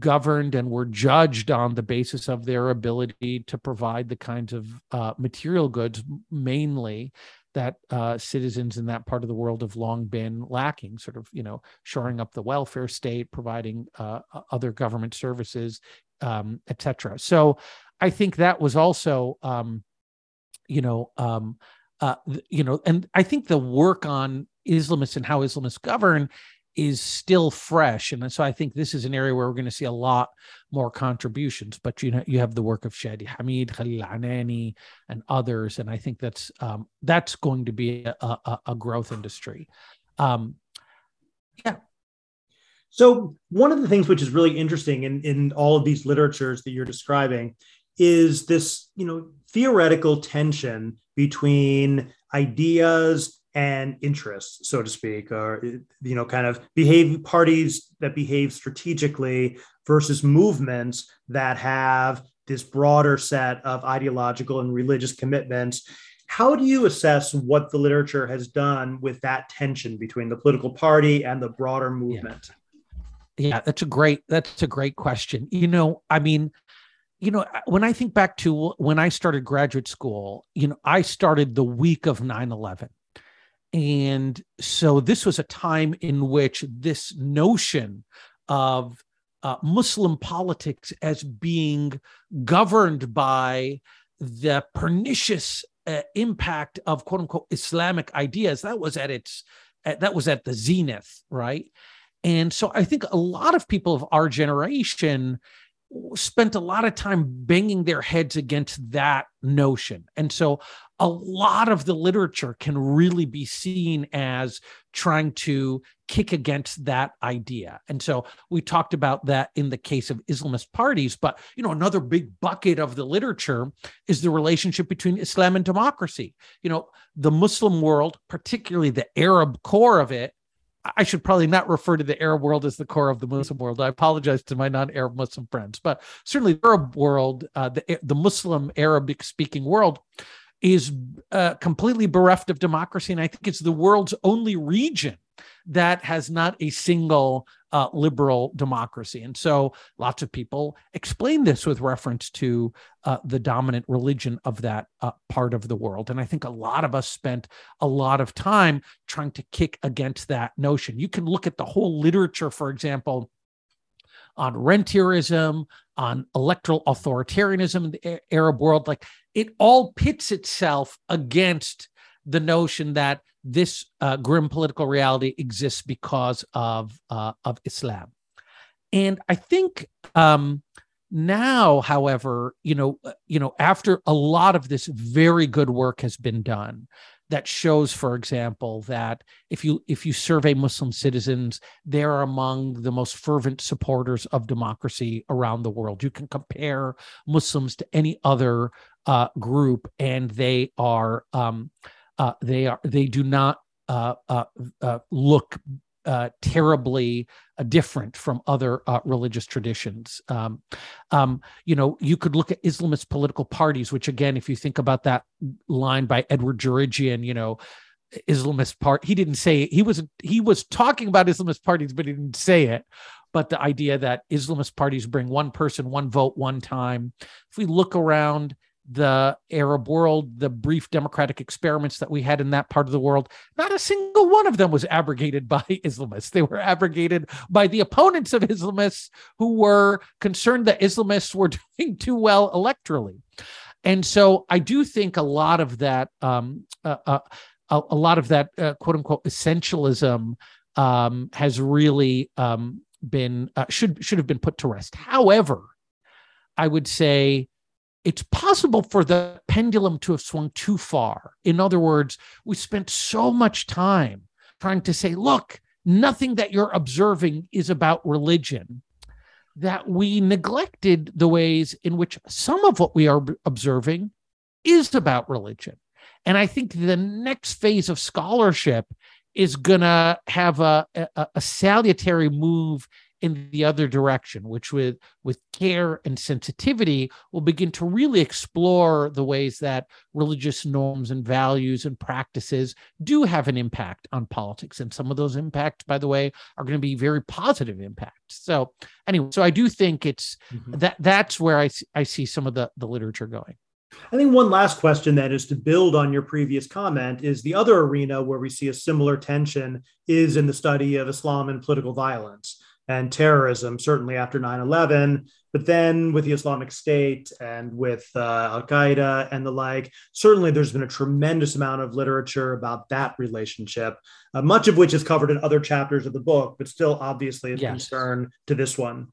governed and were judged on the basis of their ability to provide the kinds of uh, material goods, mainly that uh, citizens in that part of the world have long been lacking, sort of, you know, shoring up the welfare state, providing uh, other government services, um, etc. So I think that was also, um, you know, um, uh, you know, and I think the work on Islamists and how Islamists govern is still fresh and so i think this is an area where we're going to see a lot more contributions but you know you have the work of shadi hamid khalil anani and others and i think that's um, that's going to be a, a, a growth industry. Um, yeah. So one of the things which is really interesting in, in all of these literatures that you're describing is this you know theoretical tension between ideas and interests, so to speak, or you know, kind of behave parties that behave strategically versus movements that have this broader set of ideological and religious commitments. How do you assess what the literature has done with that tension between the political party and the broader movement? Yeah, yeah that's a great that's a great question. You know, I mean, you know, when I think back to when I started graduate school, you know, I started the week of 9 11. And so this was a time in which this notion of uh, Muslim politics as being governed by the pernicious uh, impact of quote unquote Islamic ideas that was at its uh, that was at the zenith, right? And so I think a lot of people of our generation spent a lot of time banging their heads against that notion. And so a lot of the literature can really be seen as trying to kick against that idea. And so we talked about that in the case of Islamist parties, but you know another big bucket of the literature is the relationship between Islam and democracy. You know, the Muslim world, particularly the Arab core of it, I should probably not refer to the Arab world as the core of the Muslim world. I apologize to my non-Arab Muslim friends, but certainly the Arab world, uh, the the Muslim Arabic speaking world, is uh, completely bereft of democracy, and I think it's the world's only region that has not a single uh, liberal democracy. And so lots of people explain this with reference to uh, the dominant religion of that uh, part of the world. And I think a lot of us spent a lot of time trying to kick against that notion. You can look at the whole literature, for example, on rentierism, on electoral authoritarianism in the Arab world. Like it all pits itself against the notion that this uh, grim political reality exists because of uh, of Islam. And I think um, now, however, you know, uh, you know, after a lot of this very good work has been done, that shows, for example, that if you if you survey Muslim citizens, they're among the most fervent supporters of democracy around the world. You can compare Muslims to any other uh, group, and they are. Um, uh, they are they do not uh, uh, uh look uh, terribly different from other religious traditions. Um, um, you know, you could look at Islamist political parties, which again, if you think about that line by Edward Djerejian, you know, Islamist part. He didn't say it. he was he was talking about Islamist parties, but he didn't say it. But the idea that Islamist parties bring one person, one vote, one time. If we look around the Arab world, the brief democratic experiments that we had in that part of the world, not a single one of them was abrogated by Islamists. They were abrogated by the opponents of Islamists who were concerned that Islamists were doing too well electorally. And so I do think a lot of that, um, uh, uh, a, a, lot of that uh, quote unquote essentialism um, has really um, been uh, should should have been put to rest. However, I would say it's possible for the pendulum to have swung too far. In other words, we spent so much time trying to say, look, nothing that you're observing is about religion, that we neglected the ways in which some of what we are observing is about religion. And I think the next phase of scholarship is going to have a, a, a salutary move in the other direction, which with with care and sensitivity will begin to really explore the ways that religious norms and values and practices do have an impact on politics. And some of those impacts, by the way, are going to be very positive impacts. So anyway, so I do think it's mm-hmm. that that's where I I see some of the the literature going. I think one last question then is to build on your previous comment is the other arena where we see a similar tension is in the study of Islam and political violence and terrorism, certainly after 9 11. But then with the Islamic State and with uh, Al Qaeda and the like, certainly there's been a tremendous amount of literature about that relationship, uh, much of which is covered in other chapters of the book, but still obviously a yes. concern to this one.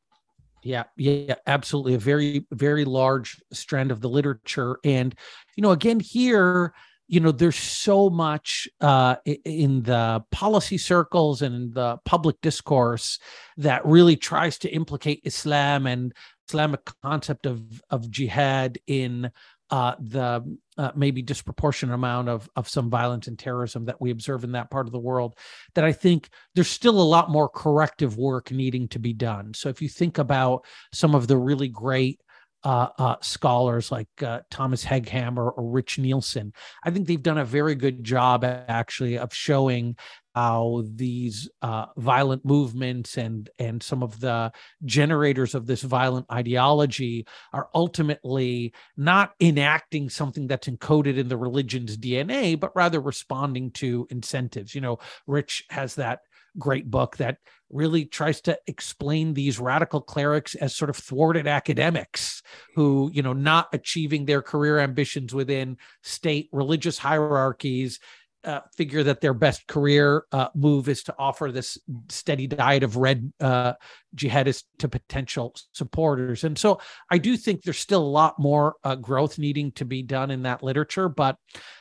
Yeah, yeah, absolutely. A very, very large strand of the literature. And, you know, again, here, you know there's so much uh, in the policy circles and in the public discourse that really tries to implicate islam and islamic concept of of jihad in uh, the uh, maybe disproportionate amount of of some violence and terrorism that we observe in that part of the world that i think there's still a lot more corrective work needing to be done. So if you think about some of the really great uh, uh, scholars like uh, Thomas Hegghammer or Rich Nielsen. I think they've done a very good job actually of showing how these uh, violent movements and and some of the generators of this violent ideology are ultimately not enacting something that's encoded in the religion's DNA, but rather responding to incentives. You know, Rich has that great book that really tries to explain these radical clerics as sort of thwarted academics who you know not achieving their career ambitions within state religious hierarchies uh, figure that their best career uh, move is to offer this steady diet of red uh, jihadists to potential supporters. And so I do think there's still a lot more uh, growth needing to be done in that literature, but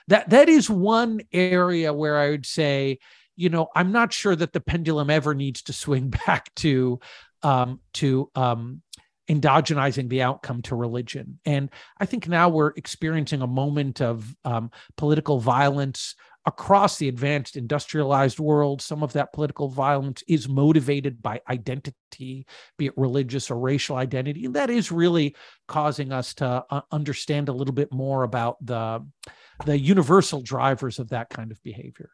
that that is one area where I would say, you know, I'm not sure that the pendulum ever needs to swing back to um, to um, endogenizing the outcome to religion. And I think now we're experiencing a moment of um, political violence across the advanced industrialized world. Some of that political violence is motivated by identity, be it religious or racial identity. And that is really causing us to uh, understand a little bit more about the, the universal drivers of that kind of behavior.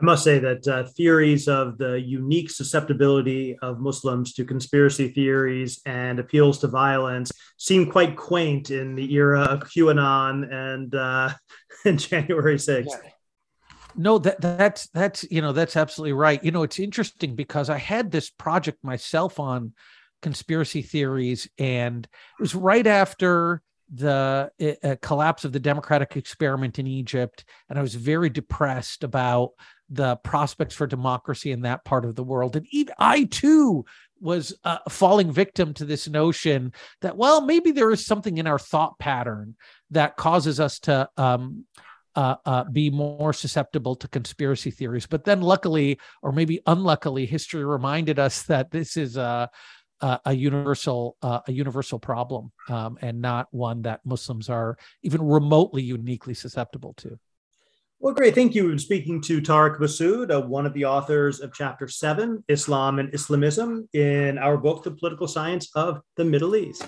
I must say that uh, theories of the unique susceptibility of Muslims to conspiracy theories and appeals to violence seem quite quaint in the era of QAnon and, uh, January 6th. Yeah no that that's that's you know that's absolutely right you know it's interesting because i had this project myself on conspiracy theories and it was right after the uh, collapse of the democratic experiment in egypt and i was very depressed about the prospects for democracy in that part of the world and even i too was uh, falling victim to this notion that well maybe there is something in our thought pattern that causes us to um, uh, uh, be more susceptible to conspiracy theories. But then, luckily, or maybe unluckily, history reminded us that this is a a, universal uh, a universal problem um, and not one that Muslims are even remotely uniquely susceptible to. Well, great. Thank you. Speaking to Tarek Masoud, uh, one of the authors of Chapter 7, Islam and Islamism, in our book, The Political Science of the Middle East.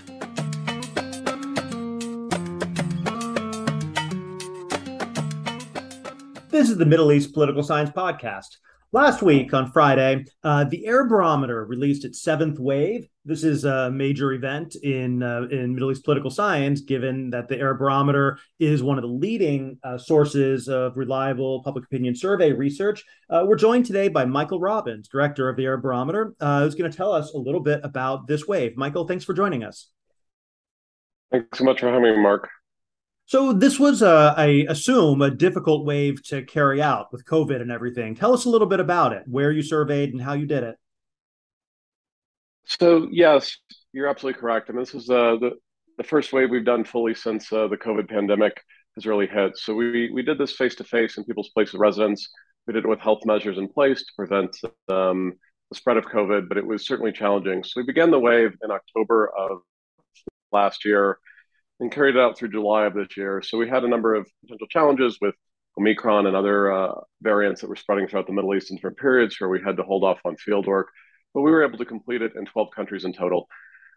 This is the Middle East Political Science Podcast. Last week on Friday, uh, the Arab Barometer released its seventh wave. This is a major event in uh, in Middle East political science, given that the Arab Barometer is one of the leading uh, sources of reliable public opinion survey research. Uh, we're joined today by Michael Robbins, director of the Arab Barometer, uh, who's going to tell us a little bit about this wave. Michael, thanks for joining us. Thanks so much for having me, Marc. So this was, a, I assume, a difficult wave to carry out with COVID and everything. Tell us a little bit about it, where you surveyed and how you did it. So yes, you're absolutely correct. And this is uh, the the first wave we've done fully since uh, the COVID pandemic has really hit. So we we did this face to face in people's places of residence. We did it with health measures in place to prevent um, the spread of COVID, but it was certainly challenging. So we began the wave in October of last year and carried it out through July of this year. So we had a number of potential challenges with Omicron and other uh, variants that were spreading throughout the Middle East in different periods where we had to hold off on field work, but we were able to complete it in 12 countries in total.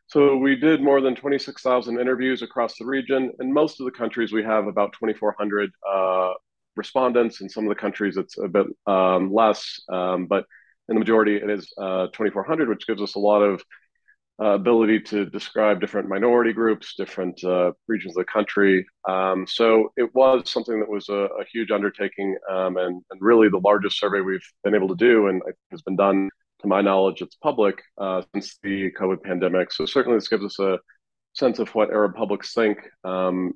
So we did more than 26,000 interviews across the region. In most of the countries, we have about 2,400 uh, respondents. In some of the countries, it's a bit um, less, um, but in the majority, it is uh, 2,400, which gives us a lot of uh, ability to describe different minority groups, different uh, regions of the country. Um, so it was something that was a, a huge undertaking um, and, and, really the largest survey we've been able to do and has been done, to my knowledge, it's public uh, since the COVID pandemic. So certainly this gives us a sense of what Arab publics think um,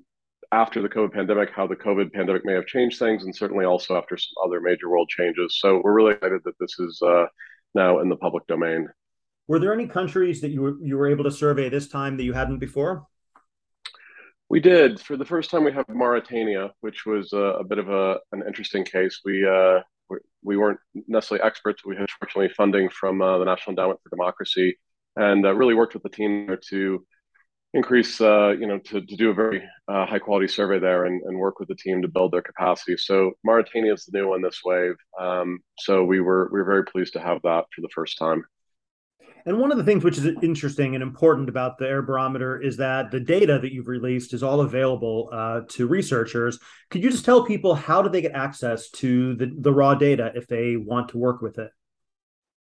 after the COVID pandemic, how the COVID pandemic may have changed things, and certainly also after some other major world changes. So we're really excited that this is uh, now in the public domain. Were there any countries that you were you were able to survey this time that you hadn't before? We did. For the first time, we have Mauritania, which was a, a bit of a, an interesting case. We uh, we weren't necessarily experts. We had fortunately funding from uh, the National Endowment for Democracy, and uh, really worked with the team there to increase, uh, you know, to, to do a very uh, high quality survey there and, and work with the team to build their capacity. So Mauritania is the new one this wave. Um, so we were we were very pleased to have that for the first time. And one of the things which is interesting and important about the Arab Barometer is that the data that you've released is all available uh, to researchers. Could you just tell people how do they get access to the, the raw data if they want to work with it?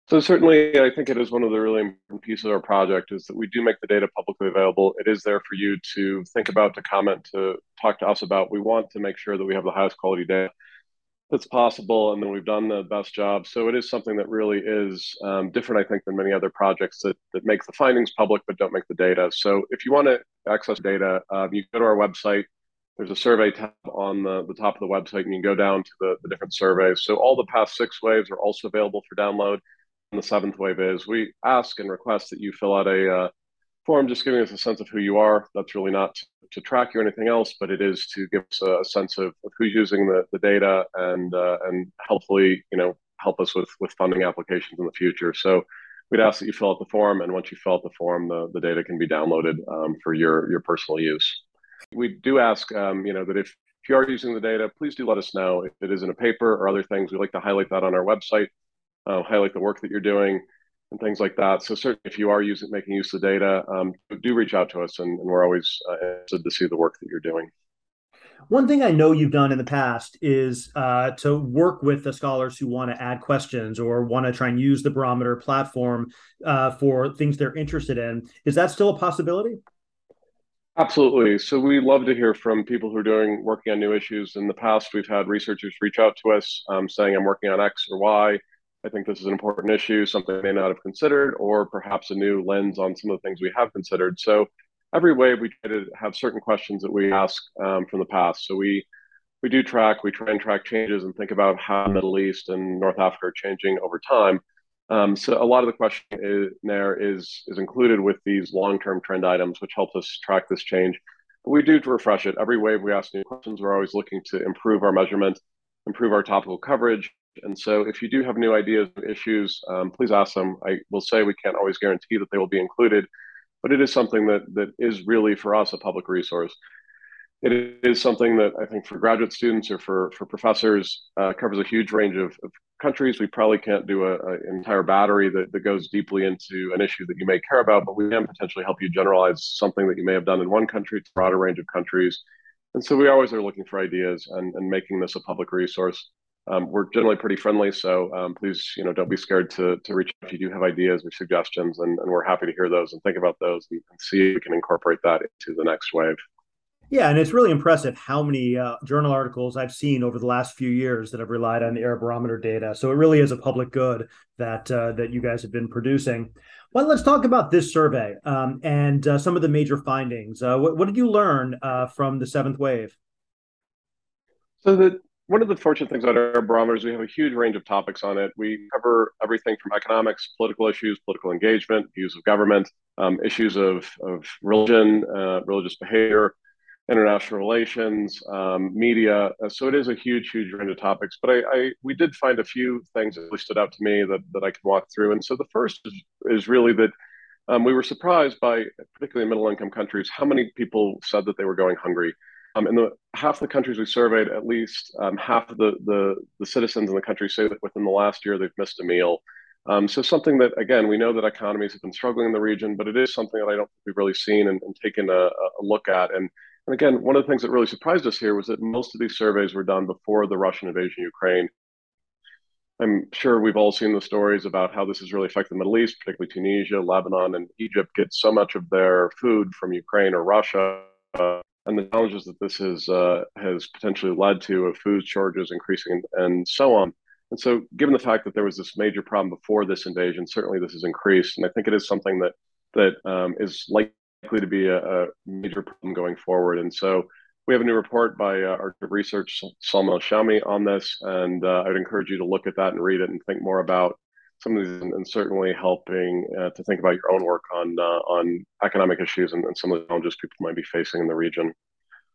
So certainly, I think it is one of the really important pieces of our project is that we do make the data publicly available. It is there for you to think about, to comment, to talk to us about. We want to make sure that we have the highest quality data that's possible, and then we've done the best job. So it is something that really is um, different, I think, than many other projects that that make the findings public but don't make the data. So if you want to access data, uh, you go to our website. There's a survey tab on the, the top of the website, and you can go down to the, the different surveys. So all the past six waves are also available for download And the seventh wave is we ask and request that you fill out a uh, form just giving us a sense of who you are. That's really not to, track you or anything else, but it is to give us a, sense of, of, who's using the, the data and uh, and hopefully you know help us with with funding applications in the future. So we'd ask that you fill out the form, and once you fill out the form, the, the data can be downloaded um, for your your personal use. We do ask um, you know that if if you are using the data, please do let us know if it is in a paper or other things. We like to highlight that on our website uh, highlight the work that you're doing and things like that. So certainly, if you are using making use of data, um, do reach out to us, and, and we're always uh, interested to see the work that you're doing. One thing I know you've done in the past is uh, to work with the scholars who want to add questions or want to try and use the barometer platform uh, for things they're interested in. Is that still a possibility? Absolutely. So we love to hear from people who are doing working on new issues. In the past, we've had researchers reach out to us um, saying, "I'm working on X or Y." I think this is an important issue, something we may not have considered, or perhaps a new lens on some of the things we have considered. So every way we try to have certain questions that we ask um, from the past. So we we do track, we try and track changes and think about how Middle East and North Africa are changing over time. Um, so a lot of the question is, there is is included with these long-term trend items, which helps us track this change. But we do refresh it every wave. We ask new questions. We're always looking to improve our measurement, improve our topical coverage, and so if you do have new ideas and issues, um, please ask them. I will say we can't always guarantee that they will be included, but it is something that that is really for us a public resource. It is something that I think for graduate students or for for professors uh, covers a huge range of, of, countries. We probably can't do an entire battery that, that goes deeply into an issue that you may care about, but we can potentially help you generalize something that you may have done in one country to a broader range of countries. And so we always are looking for ideas and, and making this a public resource um, we're generally pretty friendly. So um, please, you know, don't be scared to to reach out if you do have ideas or suggestions, and, and we're happy to hear those and think about those and, and, see if we can incorporate that into the next wave. Yeah, and it's really impressive how many uh, journal articles I've seen over the last few years that have relied on the Arab Barometer data. So it really is a public good that uh, that you guys have been producing. Well, let's talk about this survey um, and uh, some of the major findings. Uh, what, what, did you learn uh, from the seventh wave? So the one of the fortunate things about our barometer is we have a huge range of topics on it. We cover everything from economics, political issues, political engagement, views of government, um, issues of, of religion, uh, religious behavior, international relations, um, media. Uh, so it is a huge, huge range of topics. But I, I, we did find a few things that really stood out to me that, that I can walk through. And so the first is, is really that um, we were surprised by, particularly in middle income countries, how many people said that they were going hungry. Um, in the half the countries we surveyed, at least um, half of the, the, the citizens in the country say that within the last year they've missed a meal. Um, so something that again we know that economies have been struggling in the region, but it is something that I don't think we've really seen and, and taken a, a, look at. And and again, one of the things that really surprised us here was that most of these surveys were done before the Russian invasion of Ukraine. I'm sure we've all seen the stories about how this has really affected the Middle East, particularly Tunisia, Lebanon, and Egypt get so much of their food from Ukraine or Russia. And the challenges that this has uh, has potentially led to of food shortages increasing and, and, so on. And so, given the fact that there was this major problem before this invasion, certainly this has increased, and I think it is something that that um, is likely to be a, a, major problem going forward. And so, we have a new report by uh, our research Salma Shami on this, and uh, I'd encourage you to look at that and read it and think more about some of these, and certainly helping uh, to think about your own work on uh, on economic issues and, and, some of the challenges people might be facing in the region.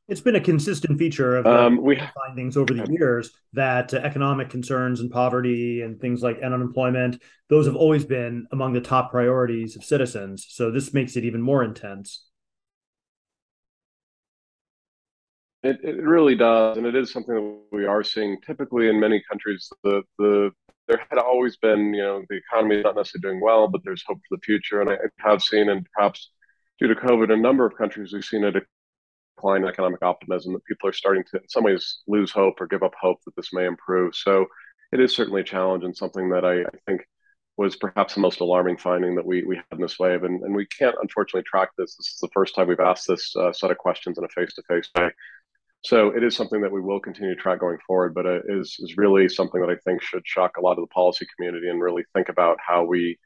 It's been a consistent feature of um, we, findings over the years that uh, economic concerns and poverty and things like and unemployment those have always been among the top priorities of citizens. So this makes it even more intense. It, it really does, and it is something that we are seeing typically in many countries. The the there had always been, you know, the economy is not necessarily doing well, but there's hope for the future. And I have seen, and perhaps due to COVID, a number of countries we've seen a decline in economic optimism that people are starting to, in some ways, lose hope or give up hope that this may improve. So it is certainly a challenge and something that I, I think was perhaps the most alarming finding that we, we had in this wave. And, and we can't unfortunately track this. This is the first time we've asked this uh, set of questions in a face to face way. So it is something that we will continue to track going forward, but it is, is really something that I think should shock a lot of the policy community and really think about how we,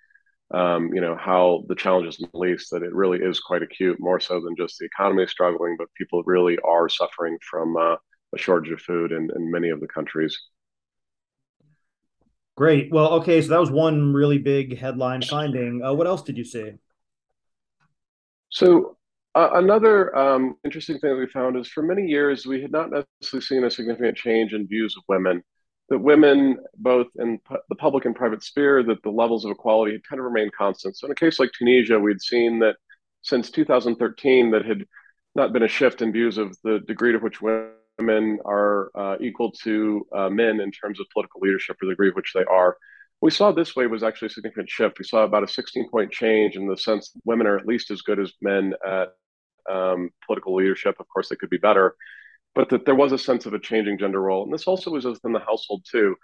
um, you know, how the challenges in the Middle East, that it really is quite acute, more so than just the economy struggling, but people really are suffering from uh, a shortage of food in, in many of the countries. Great. Well, okay, so that was one really big headline finding. Uh, what else did you see? So another um, interesting thing that we found is for many years we had not necessarily seen a significant change in views of women. That women, both in pu- the public and private sphere, that the levels of equality had kind of remained constant. So in a case like Tunisia, we'd seen that since 2013, that had not been a shift in views of the degree to which women are uh, equal to uh, men in terms of political leadership or the degree to which they are. We saw this way was actually a significant shift. We saw about a 16 point change in the sense women are at least as good as men at um, political leadership. Of course, it could be better, but that there was a sense of a changing gender role. And this also was within the household, too.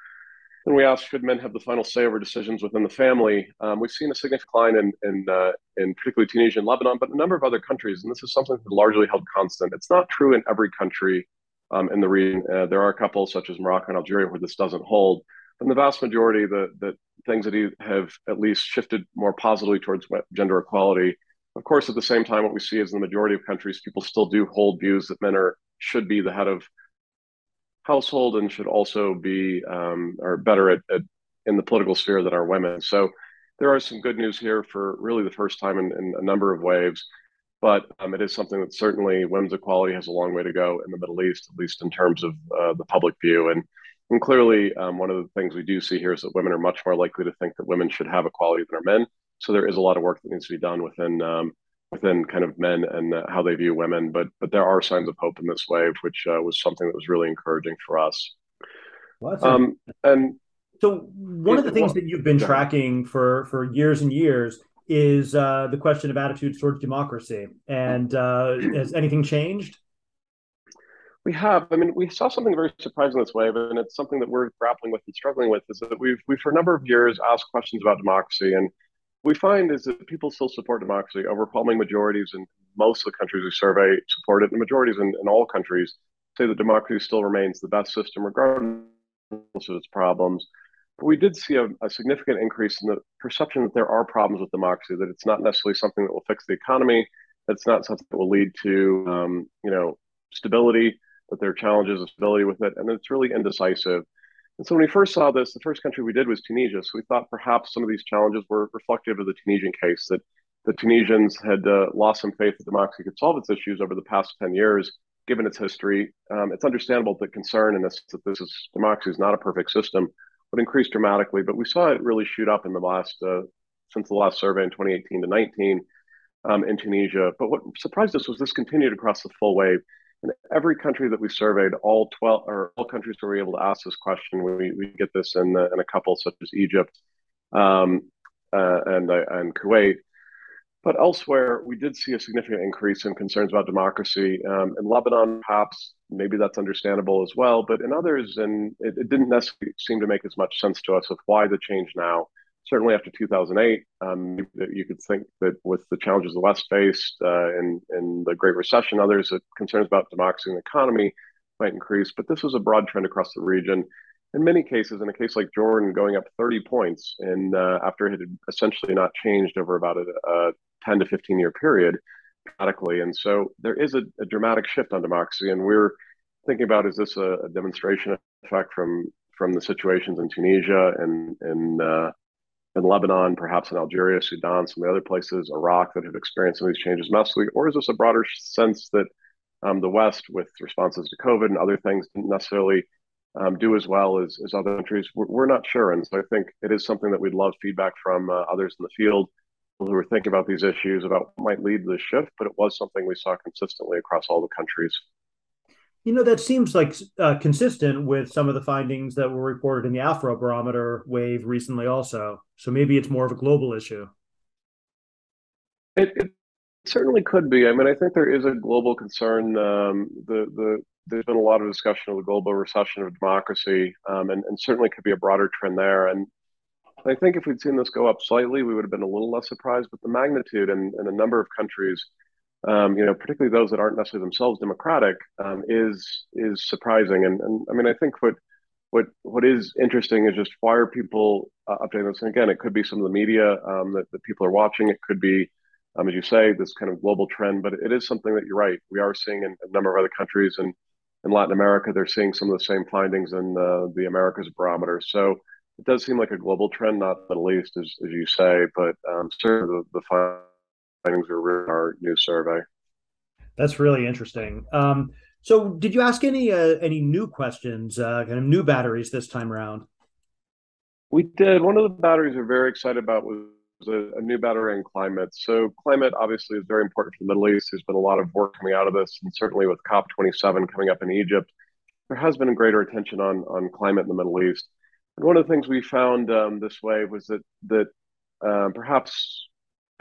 And we asked, should men have the final say over decisions within the family? Um, we've seen a significant decline in, in, uh, in particularly Tunisia and Lebanon, but a number of other countries. And this is something that largely held constant. It's not true in every country um, in the region. Uh, there are a couple, such as Morocco and Algeria, where this doesn't hold. But in the vast majority, the, the things that have at least shifted more positively towards gender equality. Of course, at the same time, what we see is in the majority of countries, people still do hold views that men are should be the head of household and should also be um, or better at, at, in the political sphere than are women. So there are some good news here for really the first time in, in a number of waves but um, it is something that certainly women's equality has a long way to go in the Middle East, at least in terms of uh, the public view. And, and clearly, um, one of the things we do see here is that women are much more likely to think that women should have equality than are men. So there is a lot of work that needs to be done within um, within kind of men and uh, how they view women. But but there are signs of hope in this wave, which uh, was something that was really encouraging for us. Well, um, and so one of the things well, that you've been tracking for for years and years is uh, the question of attitudes towards democracy. And uh, has anything changed? We have. I mean, we saw something very surprising this wave, and it's something that we're grappling with and struggling with. Is that we've we've for a number of years asked questions about democracy, and we find is that people still support democracy. Overwhelming majorities in most of the countries we survey support it, and majorities in, in all countries say that democracy still remains the best system, regardless of its problems. But we did see a, a, significant increase in the perception that there are problems with democracy, that it's not necessarily something that will fix the economy, that it's not something that will lead to, um, you know, stability, that there are challenges of stability with it, and it's really indecisive. And so when we first saw this, the first country we did was Tunisia. So we thought perhaps some of these challenges were reflective of the Tunisian case, that the Tunisians had uh, lost some faith that democracy could solve its issues over the past 10 years, given its history. Um, it's understandable the concern in this that this is democracy is not a perfect system, but increased dramatically. But we saw it really shoot up in the last uh, since the last survey in 2018 to 19 um, in Tunisia. But what surprised us was this continued across the full wave. In every country that we surveyed, all 12 or all countries were able to ask this question. We, we get this in, in a couple such as Egypt um, uh, and uh, and Kuwait. But elsewhere, we did see a significant increase in concerns about democracy. Um, in Lebanon, perhaps maybe that's understandable as well. But in others, and it, it, didn't necessarily seem to make as much sense to us of why the change now. Certainly after 2008, um, you could think that with the challenges the West faced uh, in the Great Recession, others, concerns about democracy and the economy might increase. But this was a broad trend across the region in many cases, in a case like Jordan, going up 30 points, and uh, after it had essentially not changed over about a, a 10 to 15 year period, dramatically. And so there is a, a, dramatic shift on democracy, and we're thinking about is this a, a demonstration effect from from the situations in Tunisia and in uh, in Lebanon, perhaps in Algeria, Sudan, some of the other places, Iraq that have experienced some of these changes massively, or is this a broader sense that um, the West, with responses to COVID and other things, didn't necessarily um, do as well as, as other countries. We're, we're, not sure. And so I think it is something that we'd love feedback from uh, others in the field who are thinking about these issues about what might lead to this shift, but it was something we saw consistently across all the countries. You know, that seems like uh, consistent with some of the findings that were reported in the Afrobarometer wave recently, also. So maybe it's more of a global issue. It, it certainly could be. I mean, I think there is a global concern. Um, the the there's been a lot of discussion of the global recession of democracy, um, and, and certainly could be a broader trend there. And I think if we'd seen this go up slightly, we would have been a little less surprised. But the magnitude in, in a number of countries, um, you know, particularly those that aren't necessarily themselves democratic, um, is is surprising. And, and I mean, I think what what what is interesting is just why are people uh, updating this? And again, it could be some of the media um, that, that people are watching. It could be, um, as you say, this kind of global trend. But it is something that you're right. We are seeing in a number of other countries and in Latin America, they're seeing some of the same findings in the Americas barometer. So it does seem like a global trend, not the least, as, as you say, but um, certainly the, the findings are in our new survey. That's really interesting. Um, so, did you ask any uh, any new questions, uh, kind of new batteries this time around? We did. One of the batteries we're very excited about was a, a, new battery in climate. So, climate obviously is very important for the Middle East. There's been a lot of work coming out of this, and certainly with COP27 coming up in Egypt, there has been a greater attention on on climate in the Middle East. And one of the things we found um, this way was that that uh, perhaps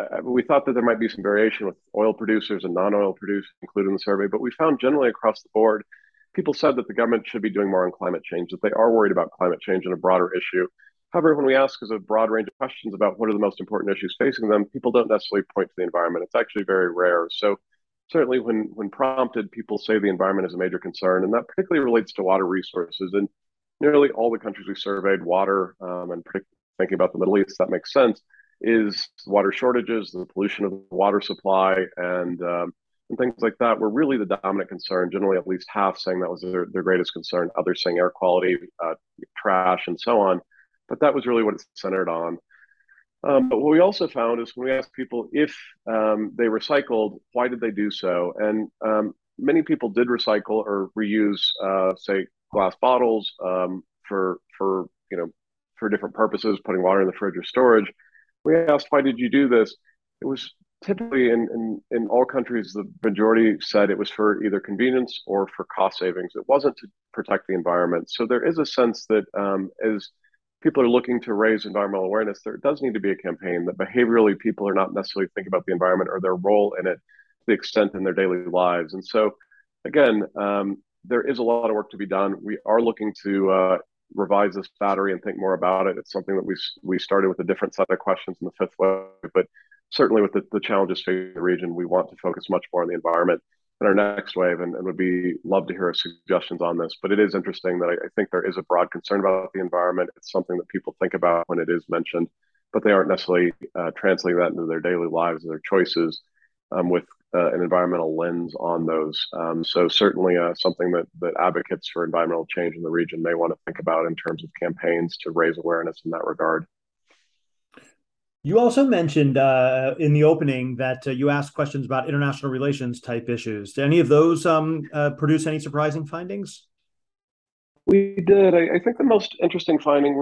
uh, we thought that there might be some variation with oil producers and non-oil producers included in the survey, but we found generally across the board, people said that the government should be doing more on climate change, that they are worried about climate change and a broader issue. However, when we ask as a broad range of questions about what are the most important issues facing them, people don't necessarily point to the environment. It's actually very rare. So certainly when when prompted, people say the environment is a major concern, and that particularly relates to water resources. And nearly all the countries we surveyed, water, um, and thinking about the Middle East, that makes sense, is water shortages, the pollution of the water supply, and um, and things like that were really the dominant concern. Generally, at least half saying that was their, their greatest concern. Others saying air quality, uh, trash, and so on. But that was really what it centered on. Um, but what we also found is when we asked people if um, they recycled, why did they do so? And um, many people did recycle or reuse, uh, say, glass bottles um, for for you know for different purposes, putting water in the fridge or storage. We asked, why did you do this? It was typically in, in, in all countries, the majority said it was for either convenience or for cost savings. It wasn't to protect the environment. So there is a sense that um, as people are looking to raise environmental awareness, there does need to be a campaign that behaviorally people are not necessarily thinking about the environment or their role in it to the extent in their daily lives. And so, again, um, there is a lot of work to be done. We are looking to uh, revise this battery and think more about it. It's something that we we started with a different set of questions in the fifth wave, but certainly with the, the challenges facing the region, we want to focus much more on the environment in our next wave, and, and would be love to hear suggestions on this. But it is interesting that I, I think there is a broad concern about the environment. It's something that people think about when it is mentioned, but they aren't necessarily uh, translating that into their daily lives and their choices with uh, an environmental lens on those. Um, so certainly uh, something that that advocates for environmental change in the region may want to think about in terms of campaigns to raise awareness in that regard. You also mentioned uh, in the opening that uh, you asked questions about international relations type issues. Did any of those um, uh, produce any surprising findings? We did. I, I think the most interesting finding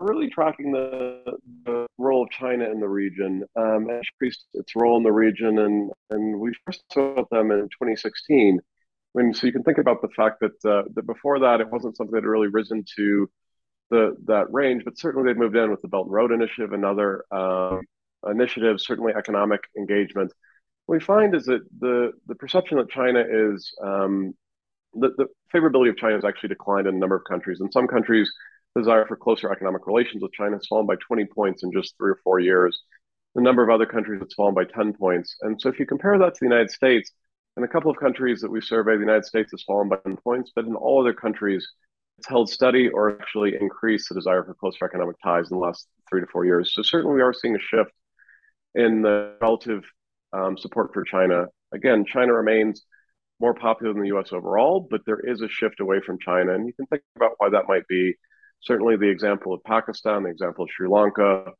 really tracking the, the role of China in the region um, increased its role in the region. And, and we first saw them in 2016. When, so you can think about the fact that, uh, that before that, it wasn't something that had really risen to the, that range, but certainly they've moved in with the Belt and Road Initiative and other um, initiatives, certainly economic engagement. What we find is that the, the perception that China is, um, the, the favorability of China has actually declined in a number of countries. In some countries, desire for closer economic relations with China has fallen by 20 points in just three or four years. The number of other countries has fallen by 10 points. And so if you compare that to the United States, in a couple of countries that we surveyed, the United States has fallen by 10 points, but in all other countries, it's held steady or actually increased the desire for closer economic ties in the last three to four years. So certainly we are seeing a shift in the relative um, support for China. Again, China remains more popular than the US overall, but there is a shift away from China. And you can think about why that might be certainly the example of Pakistan, the example of Sri Lanka,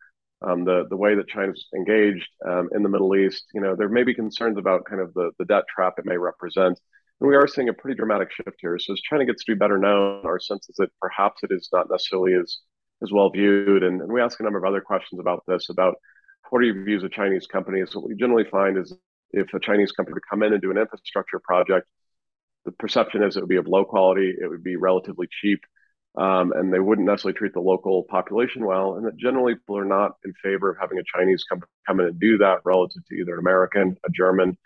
um, the the way that China's engaged um, in the Middle East, you know, there may be concerns about kind of the the debt trap it may represent. And we are seeing a pretty dramatic shift here. So as China gets to be better known, our sense is that perhaps it is not necessarily as as well viewed. And, and we ask a number of other questions about this, about what are your views of Chinese companies? What we generally find is if a Chinese company would come in and do an infrastructure project, the perception is it would be of low quality, it would be relatively cheap, um, and they wouldn't necessarily treat the local population well. And that generally people are not in favor of having a Chinese come, come in and do that relative to either an American, a German,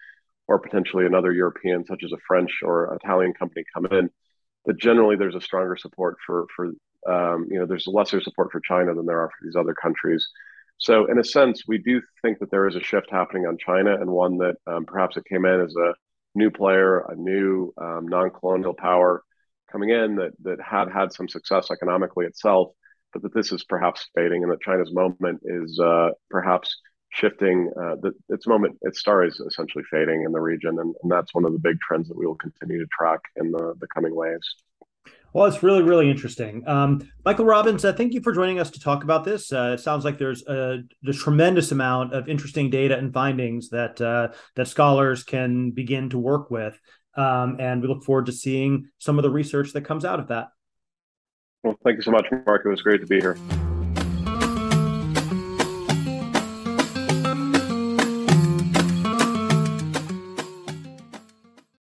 or potentially another European, such as a French or Italian company come in. But generally, there's a stronger support for for um, you know there's lesser support for China than there are for these other countries. So in a sense, we do think that there is a shift happening on China, and one that um, perhaps it came in as a new player, a new um, non-colonial power coming in that that had had some success economically itself, but that this is perhaps fading, and that China's moment is uh, perhaps shifting. Uh, that its moment, its star is essentially fading in the region, and, and that's one of the big trends that we will continue to track in the the coming waves. Well, it's really, really interesting. Um, Michael Robbins, uh, thank you for joining us to talk about this. Uh, it sounds like there's a, a, tremendous amount of interesting data and findings that uh, that scholars can begin to work with, um, and we look forward to seeing some of the research that comes out of that. Well, thank you so much, Marc. It was great to be here.